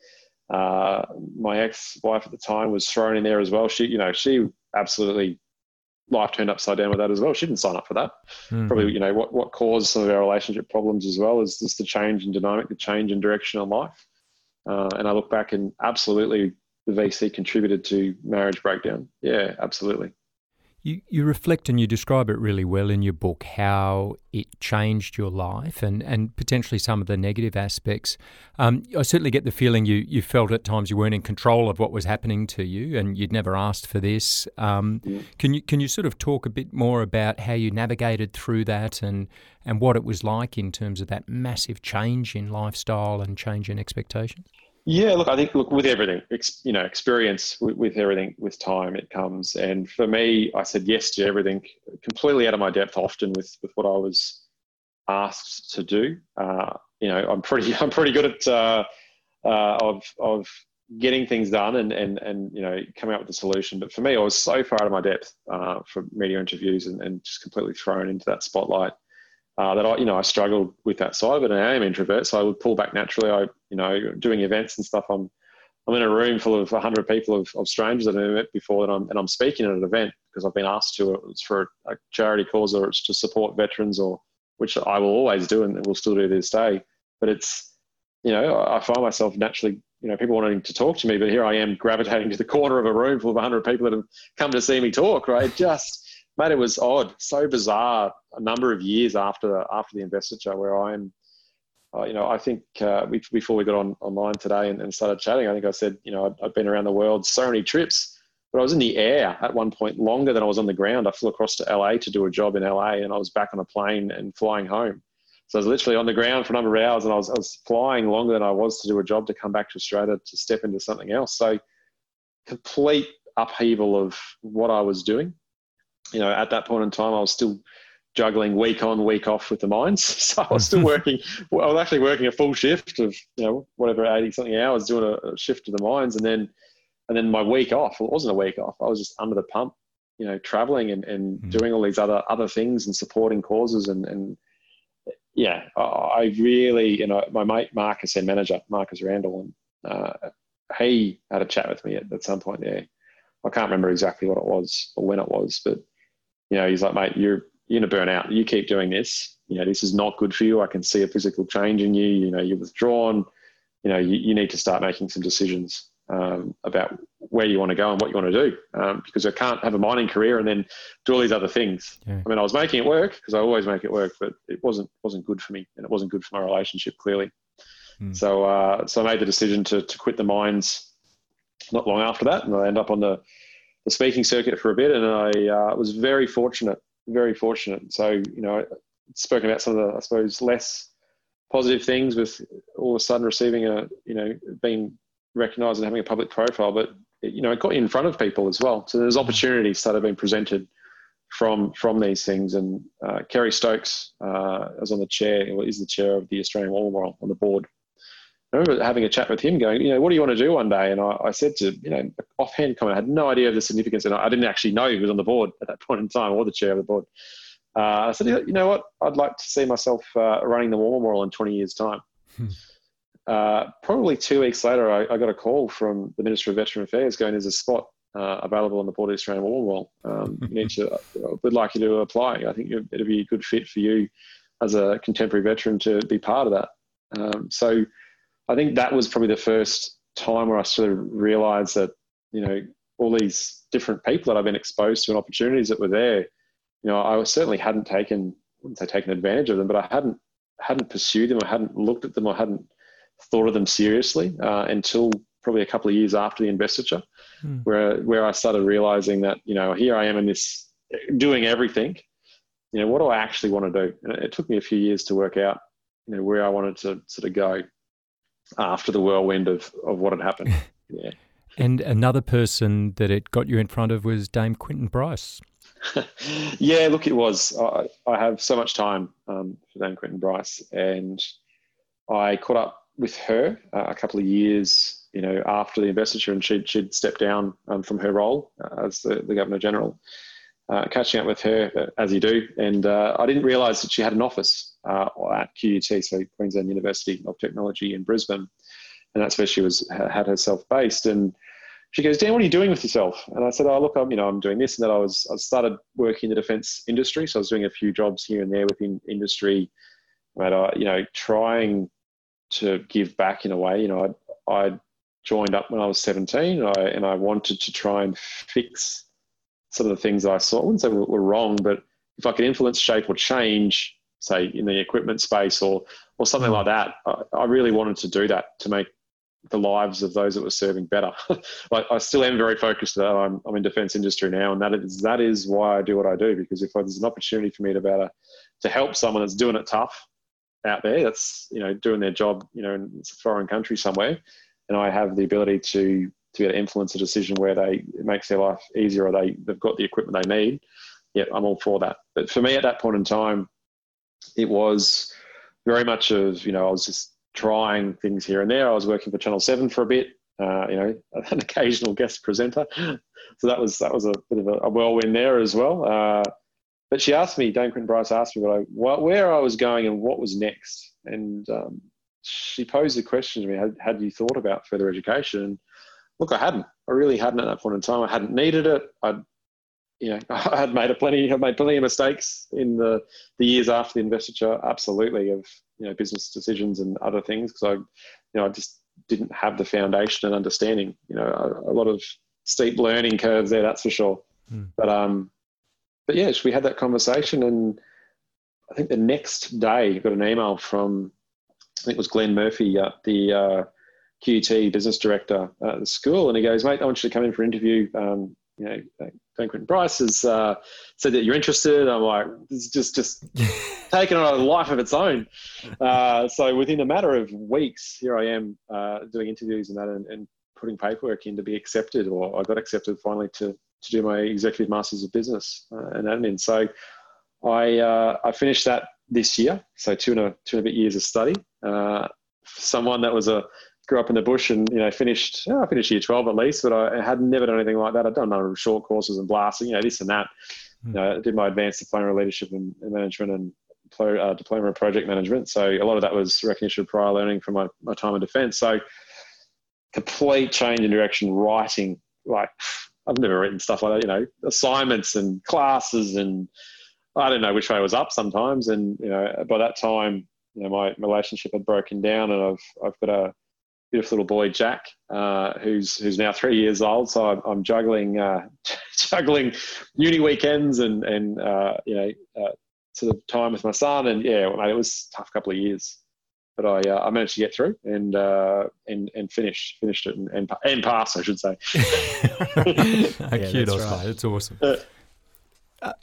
S3: uh, my ex-wife at the time was thrown in there as well. She you know she absolutely life turned upside down with that as well. She didn't sign up for that. Mm-hmm. Probably, you know, what, what caused some of our relationship problems as well is just the change in dynamic, the change in direction in life. Uh, and I look back and absolutely the VC contributed to marriage breakdown. Yeah, absolutely.
S4: You, you reflect and you describe it really well in your book how it changed your life and, and potentially some of the negative aspects. Um, I certainly get the feeling you, you felt at times you weren't in control of what was happening to you and you'd never asked for this. Um, yeah. Can you can you sort of talk a bit more about how you navigated through that and, and what it was like in terms of that massive change in lifestyle and change in expectations?
S3: Yeah, look, I think look with everything, you know, experience with, with, everything with time it comes. And for me, I said yes to everything, completely out of my depth often with with what I was asked to do. Uh, you know, I'm pretty I'm pretty good at uh, uh, of of getting things done and and and you know coming up with a solution. But for me, I was so far out of my depth uh, for media interviews and, and just completely thrown into that spotlight uh, that I, you know, I struggled with that side and I am introvert, so I would pull back naturally. I, you know, doing events and stuff, I'm, I'm in a room full of 100 people of, of strangers that I've never met before, and I'm, and I'm speaking at an event because I've been asked to. It's for a charity cause, or it's to support veterans, or which I will always do, and will still do to this day. But it's, you know, I find myself naturally, you know, people wanting to talk to me, but here I am gravitating to the corner of a room full of 100 people that have come to see me talk. Right, just mate, it was odd, so bizarre. A number of years after the, after the investiture, where I'm, uh, you know, I think uh, we, before we got on online today and, and, started chatting, I think I said, you know, i had been around the world so many trips, but I was in the air at one point longer than I was on the ground. I flew across to LA to do a job in LA, and I was back on a plane and flying home. So I was literally on the ground for a number of hours, and I was, I was flying longer than I was to do a job to come back to Australia to step into something else. So complete upheaval of what I was doing you know, at that point in time, I was still juggling week on, week off with the mines. So I was still working. I was actually working a full shift of you know whatever eighty something hours, doing a, a shift to the mines, and then and then my week off. Well, it wasn't a week off. I was just under the pump, you know, traveling and, and mm. doing all these other other things and supporting causes and and yeah, I really you know my mate Marcus, their manager Marcus Randall, and uh, he had a chat with me at, at some point there. I can't remember exactly what it was or when it was, but you know, he's like, mate, you're you're gonna burn out. You keep doing this. You know, this is not good for you. I can see a physical change in you. You know, you're withdrawn. You know, you, you need to start making some decisions um, about where you want to go and what you want to do. Um, because I can't have a mining career and then do all these other things. Yeah. I mean, I was making it work because I always make it work, but it wasn't wasn't good for me and it wasn't good for my relationship clearly. Mm. So uh, so I made the decision to to quit the mines not long after that, and I end up on the the speaking circuit for a bit, and I uh, was very fortunate, very fortunate. So you know, spoken about some of the I suppose less positive things with all of a sudden receiving a you know being recognised and having a public profile, but you know it got you in front of people as well. So there's opportunities that have been presented from from these things. And uh, Kerry Stokes uh, was on the chair, is the chair of the Australian War Memorial on the board, I remember having a chat with him, going, you know, what do you want to do one day? And I, I said to, you know, offhand comment, I had no idea of the significance, and I didn't actually know he was on the board at that point in time, or the chair of the board. Uh, I said, you know what, I'd like to see myself uh, running the War Memorial in 20 years' time. Hmm. Uh, probably two weeks later, I, I, got a call from the Minister of Veteran Affairs going, "There's a spot uh, available on the board of the Australian War Memorial. Um, you need to, would like you to apply. I think it'd be a good fit for you as a contemporary veteran to be part of that." Um, so I think that was probably the first time where I sort of realized that, you know, all these different people that I've been exposed to and opportunities that were there, you know, I certainly hadn't taken, I wouldn't say taken advantage of them, but I hadn't, hadn't pursued them. I hadn't looked at them. I hadn't thought of them seriously uh, until probably a couple of years after the investiture, mm. where, where I started realizing that, you know, here I am in this doing everything, you know, what do I actually want to do? And it took me a few years to work out, you know, where I wanted to sort of go after the whirlwind of, of what had happened. Yeah.
S4: and another person that it got you in front of was Dame Quentin Bryce.
S3: yeah, look, it was. I, I have so much time um, for Dame Quentin Bryce, and I caught up with her uh, a couple of years you know, after the investiture, and she'd, she'd stepped down um, from her role uh, as the, the Governor General. Uh, catching up with her uh, as you do, and uh, I didn't realise that she had an office uh, at QUT, so Queensland University of Technology in Brisbane, and that's where she was had herself based. And she goes, Dan, what are you doing with yourself? And I said, Oh, look, I'm you know I'm doing this, and that I was I started working in the defence industry, so I was doing a few jobs here and there within industry, but uh, you know trying to give back in a way. You know, I I joined up when I was 17, and I and I wanted to try and fix some of the things I saw. I wouldn't say were wrong, but if I could influence, shape, or change, say in the equipment space or or something mm. like that, I, I really wanted to do that to make the lives of those that were serving better. like I still am very focused that I'm, I'm in defence industry now, and that is that is why I do what I do because if there's an opportunity for me to better to help someone that's doing it tough out there, that's you know doing their job, you know, in a foreign country somewhere, and I have the ability to to be able to influence a decision where they it makes their life easier or they they've got the equipment they need. Yeah, I'm all for that. But for me at that point in time, it was very much of you know I was just trying things here and there. I was working for Channel Seven for a bit, uh, you know, an occasional guest presenter. So that was that was a bit of a, whirlwind there as well. Uh, but she asked me, Dame Quinn Bryce asked me what I, what, where I was going and what was next. And um, she posed the question to me, had, had you thought about further education? And look, I hadn't. I really hadn't at that point in time. I hadn't needed it. I'd, you know, I had made a plenty, I made plenty of mistakes in the, the years after the investiture, absolutely, of you know business decisions and other things because I, you know, I just didn't have the foundation and understanding. You know, a, a lot of steep learning curves there, that's for sure. Mm. But um, but yes, we had that conversation, and I think the next day got an email from I think it was Glenn Murphy, uh, the uh, QUT business director at the school, and he goes, "Mate, I want you to come in for an interview. Um, you know, Dame Quentin Bryce has uh, said that you're interested. I'm like, it's just just taking on a life of its own. Uh, so within a matter of weeks, here I am uh, doing interviews and that, and, and, putting paperwork in to be accepted, or I got accepted finally to to do my executive masters of business uh, and admin. So I uh, I finished that this year. So two and a two and a bit years of study. Uh, someone that was a grew up in the bush and you know finished oh, I finished year twelve at least, but I had never done anything like that. I'd done a number of short courses and blasting, you know, this and that. Mm. You know, I did my advanced diploma of leadership and, management and uh, diploma of project management. So a lot of that was recognition of prior learning from my, my time in defence. So complete change in direction, writing like I've never written stuff like that. You know, assignments and classes and I don't know which way I was up sometimes. And you know, by that time, you know, my relationship had broken down, and I've I've got a beautiful little boy Jack, uh, who's who's now three years old. So I'm, I'm juggling uh, juggling uni weekends and and uh, you know uh, sort of time with my son. And yeah, mate, it was a tough couple of years, but I uh, I managed to get through and uh, and and finish finished it and and, and pass, I should say.
S4: yeah, that's right. It's awesome.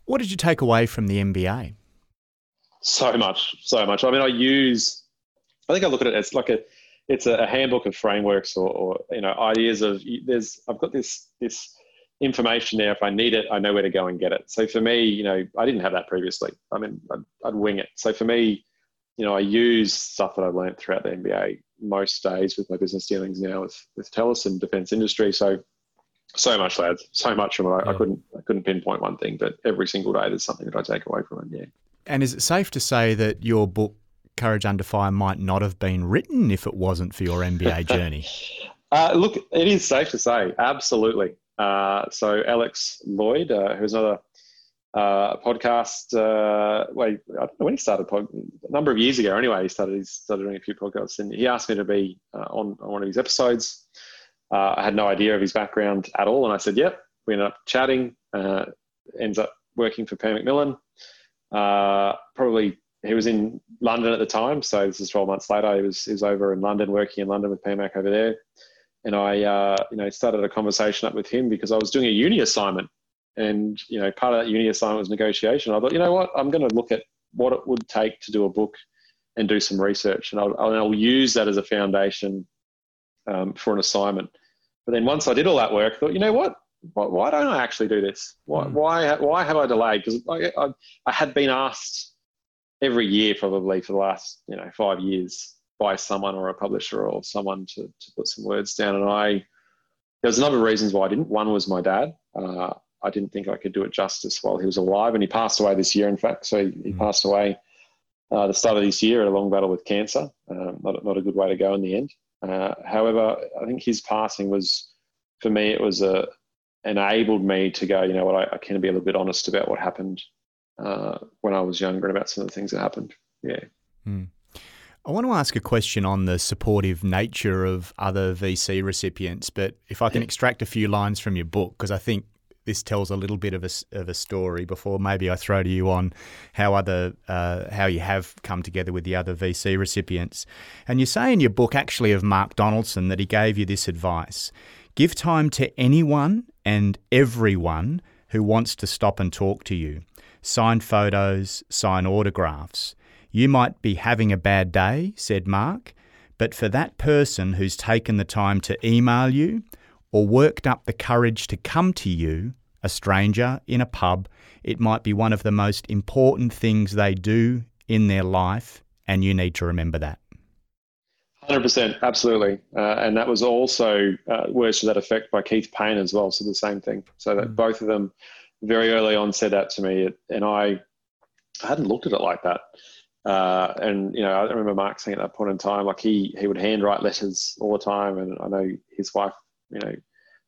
S2: what did you take away from the MBA?
S3: So much, so much. I mean, I use. I think I look at it as like a it's a, handbook of frameworks or, or, you know ideas of there's I've got this this information there. If I need it, I know where to go and get it. So for me, you know, I didn't have that previously. I mean, I'd, I'd wing it. So for me, you know, I use stuff that I've learned throughout the MBA most days with my business dealings now with with Telus and defence industry. So so much, lads. So much from it. I, yeah. I couldn't I couldn't pinpoint one thing, but every single day there's something that I take away from it. Yeah.
S2: And is it safe to say that your book Courage Under Fire might not have been written if it wasn't for your MBA journey?
S3: uh, look, it is safe to say, absolutely. Uh, so Alex Lloyd, uh, who's another uh, podcast, uh, wait, I don't know when he started, pod, a number of years ago anyway, he started, he started doing a few podcasts and he asked me to be uh, on, on one of his episodes. I had no idea of his background at all. And I said, yep. We ended up chatting, ends up working for Pan Macmillan. probably he was in London at the time, so this is 12 months later. He was, he was over in London, working in London with PMAC over there. And I, uh, you know, started a conversation up with him because I was doing a uni assignment. And, you know, part of that uni assignment was negotiation. I thought, you know what, I'm going to look at what it would take to do a book and do some research. And I'll, I'll use that as a foundation um, for an assignment. But then once I did all that work, I thought, you know what, why, don't I actually do this? Why, mm. why, why have I delayed? Because I, I, I had been asked every year probably for the last you know five years by someone or a publisher or someone to, to put some words down. And I, there's a number of reasons why I didn't. One was my dad. Uh, I didn't think I could do it justice while he was alive, and he passed away this year. In fact, so he, he mm. passed away uh, the start of this year at a long battle with cancer. Um, not, not a good way to go in the end. Uh, however, I think his passing was, for me, it was a enabled me to go. You know what? I, I can be a little bit honest about what happened uh, when I was younger and about some of the things that happened. Yeah.
S2: Mm. I want to ask a question on the supportive nature of other VC recipients, but if I can extract a few lines from your book, because I think this tells a little bit of a, of a story before maybe I throw to you on how other uh, how you have come together with the other VC recipients. And you say in your book actually of Mark Donaldson that he gave you this advice: give time to anyone and everyone who wants to stop and talk to you. Sign photos, sign autographs. You might be having a bad day, said Mark, but for that person who's taken the time to email you or worked up the courage to come to you, a stranger in a pub, it might be one of the most important things they do in their life, and you need to remember that.
S3: 100%, absolutely. Uh, and that was also uh, words to that effect by Keith Payne as well. So the same thing. So that mm. both of them very early on said that to me. And I, hadn't looked at it like that. Uh, and you know, I remember Mark saying at that point in time, like he he would handwrite letters all the time, and I know his wife, you know,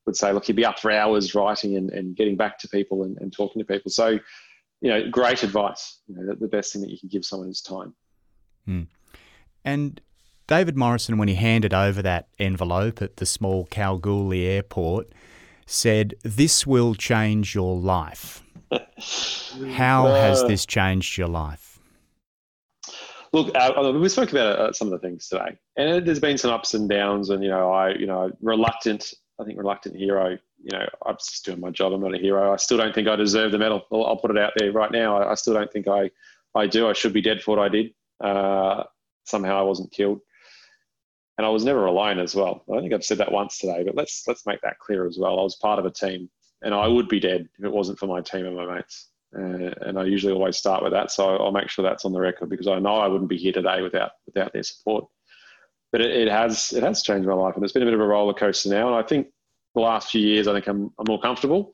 S3: would say, look, he'd be up for hours writing and, and getting back to people and, and talking to people. So, you know, great advice. You know, the best thing that you can give someone is time.
S2: Hmm. And David Morrison, when he handed over that envelope at the small Kalgoorlie airport, said, "This will change your life." How uh, has this changed your life?
S3: Look, uh, we spoke about uh, some of the things today, and there's been some ups and downs. And you know, I, you know, reluctant. I think reluctant hero. You know, I'm just doing my job. I'm not a hero. I still don't think I deserve the medal. I'll, I'll put it out there right now. I, I, still don't think I, I do. I should be dead for what I did. Uh, somehow I wasn't killed, and I was never alone as well. I think I've said that once today, but let's let's make that clear as well. I was part of a team, and I would be dead if it wasn't for my team and my mates. Uh, and I usually always start with that. So I'll make sure that's on the record because I know I wouldn't be here today without without their support. But it, it has it has changed my life, and it's been a bit of a roller coaster now. And I think the last few years, I think I'm, I'm more comfortable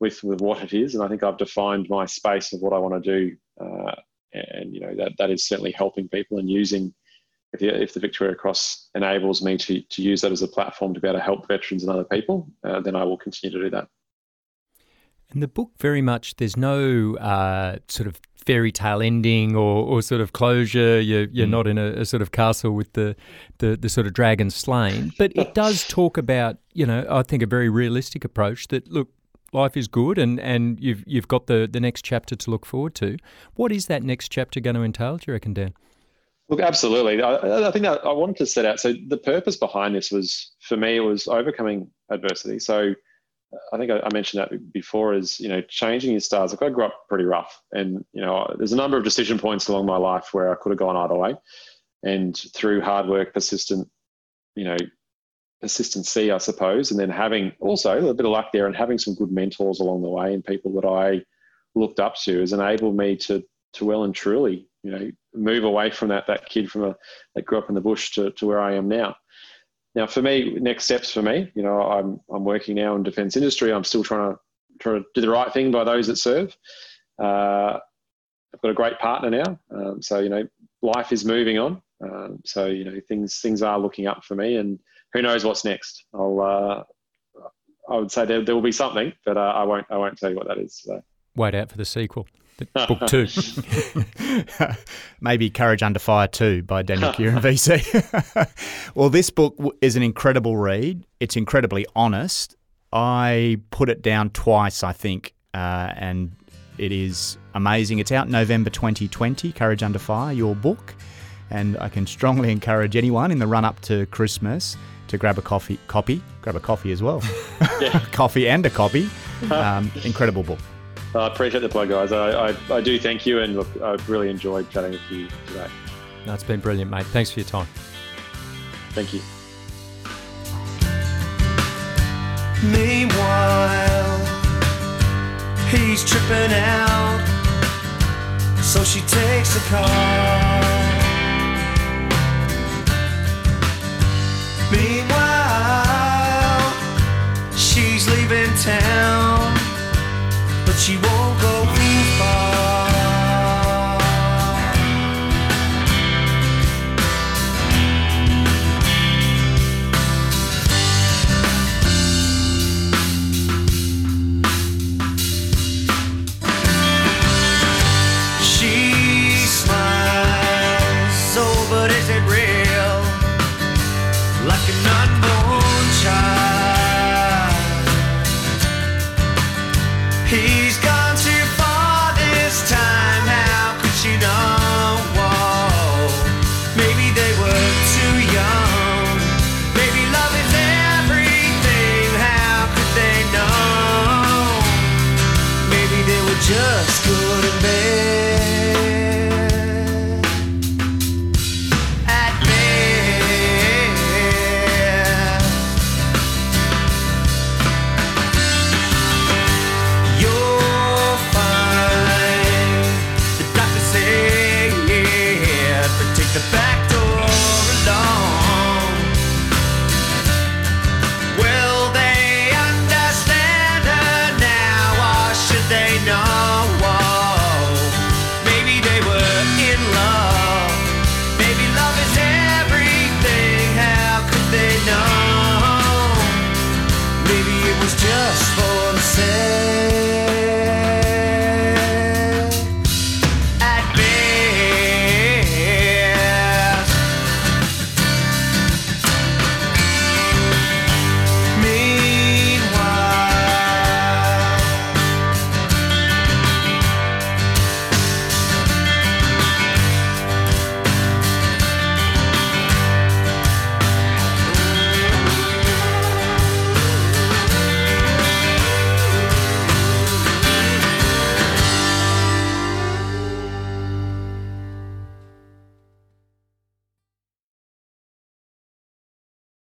S3: with with what it is, and I think I've defined my space of what I want to do. Uh, and you know that that is certainly helping people and using. If the, if the Victoria Cross enables me to, to use that as a platform to be able to help veterans and other people, uh, then I will continue to do that.
S4: In the book, very much, there's no uh, sort of fairy tale ending or, or sort of closure. You're, you're mm. not in a, a, sort of castle with the, the, the sort of dragon slain. But it does talk about, you know, I think a very realistic approach that, look, life is good and, and you've, you've got the, the next chapter to look forward to. What is that next chapter going to entail, do you reckon, Dan?
S3: Look, absolutely. I, I think that I wanted to set out. So the purpose behind this was, for me, it was overcoming adversity. So uh, I think I, I, mentioned that before is, you know, changing your stars. Like I grew up pretty rough and, you know, there's a number of decision points along my life where I could have gone either way. And through hard work, persistent, you know, persistency, I suppose, and then having also a bit of luck there and having some good mentors along the way and people that I looked up to has enabled me to, to well and truly, you know, move away from that, that kid from a, that grew up in the bush to, to where I am now. Now, for me, next steps for me, you know, I'm I'm working now in defence industry. I'm still trying to trying to do the right thing by those that serve. Uh, I've got a great partner now, um, so you know, life is moving on. Um, so you know, things things are looking up for me, and who knows what's next? I'll uh, I would say there, there will be something, but uh, I won't I won't tell you what that is. So.
S4: Wait out for the sequel book two.
S2: Maybe Courage Under Fire 2 by Daniel Keighran VC. well, this book is an incredible read. It's incredibly honest. I put it down twice, I think, uh, and it is amazing. It's out November 2020, Courage Under Fire, your book. And I can strongly encourage anyone in the run up to Christmas to grab a coffee, copy, grab a coffee as well. coffee and a copy. Um, incredible book.
S3: I appreciate the plug, guys. I, I, I, do thank you, and look, I've really enjoyed chatting with you today.
S4: No, it's been brilliant, mate. Thanks for your time.
S3: Thank you.
S5: Meanwhile, he's tripping out, so she takes the car. Meanwhile, she's leaving town, but she won't go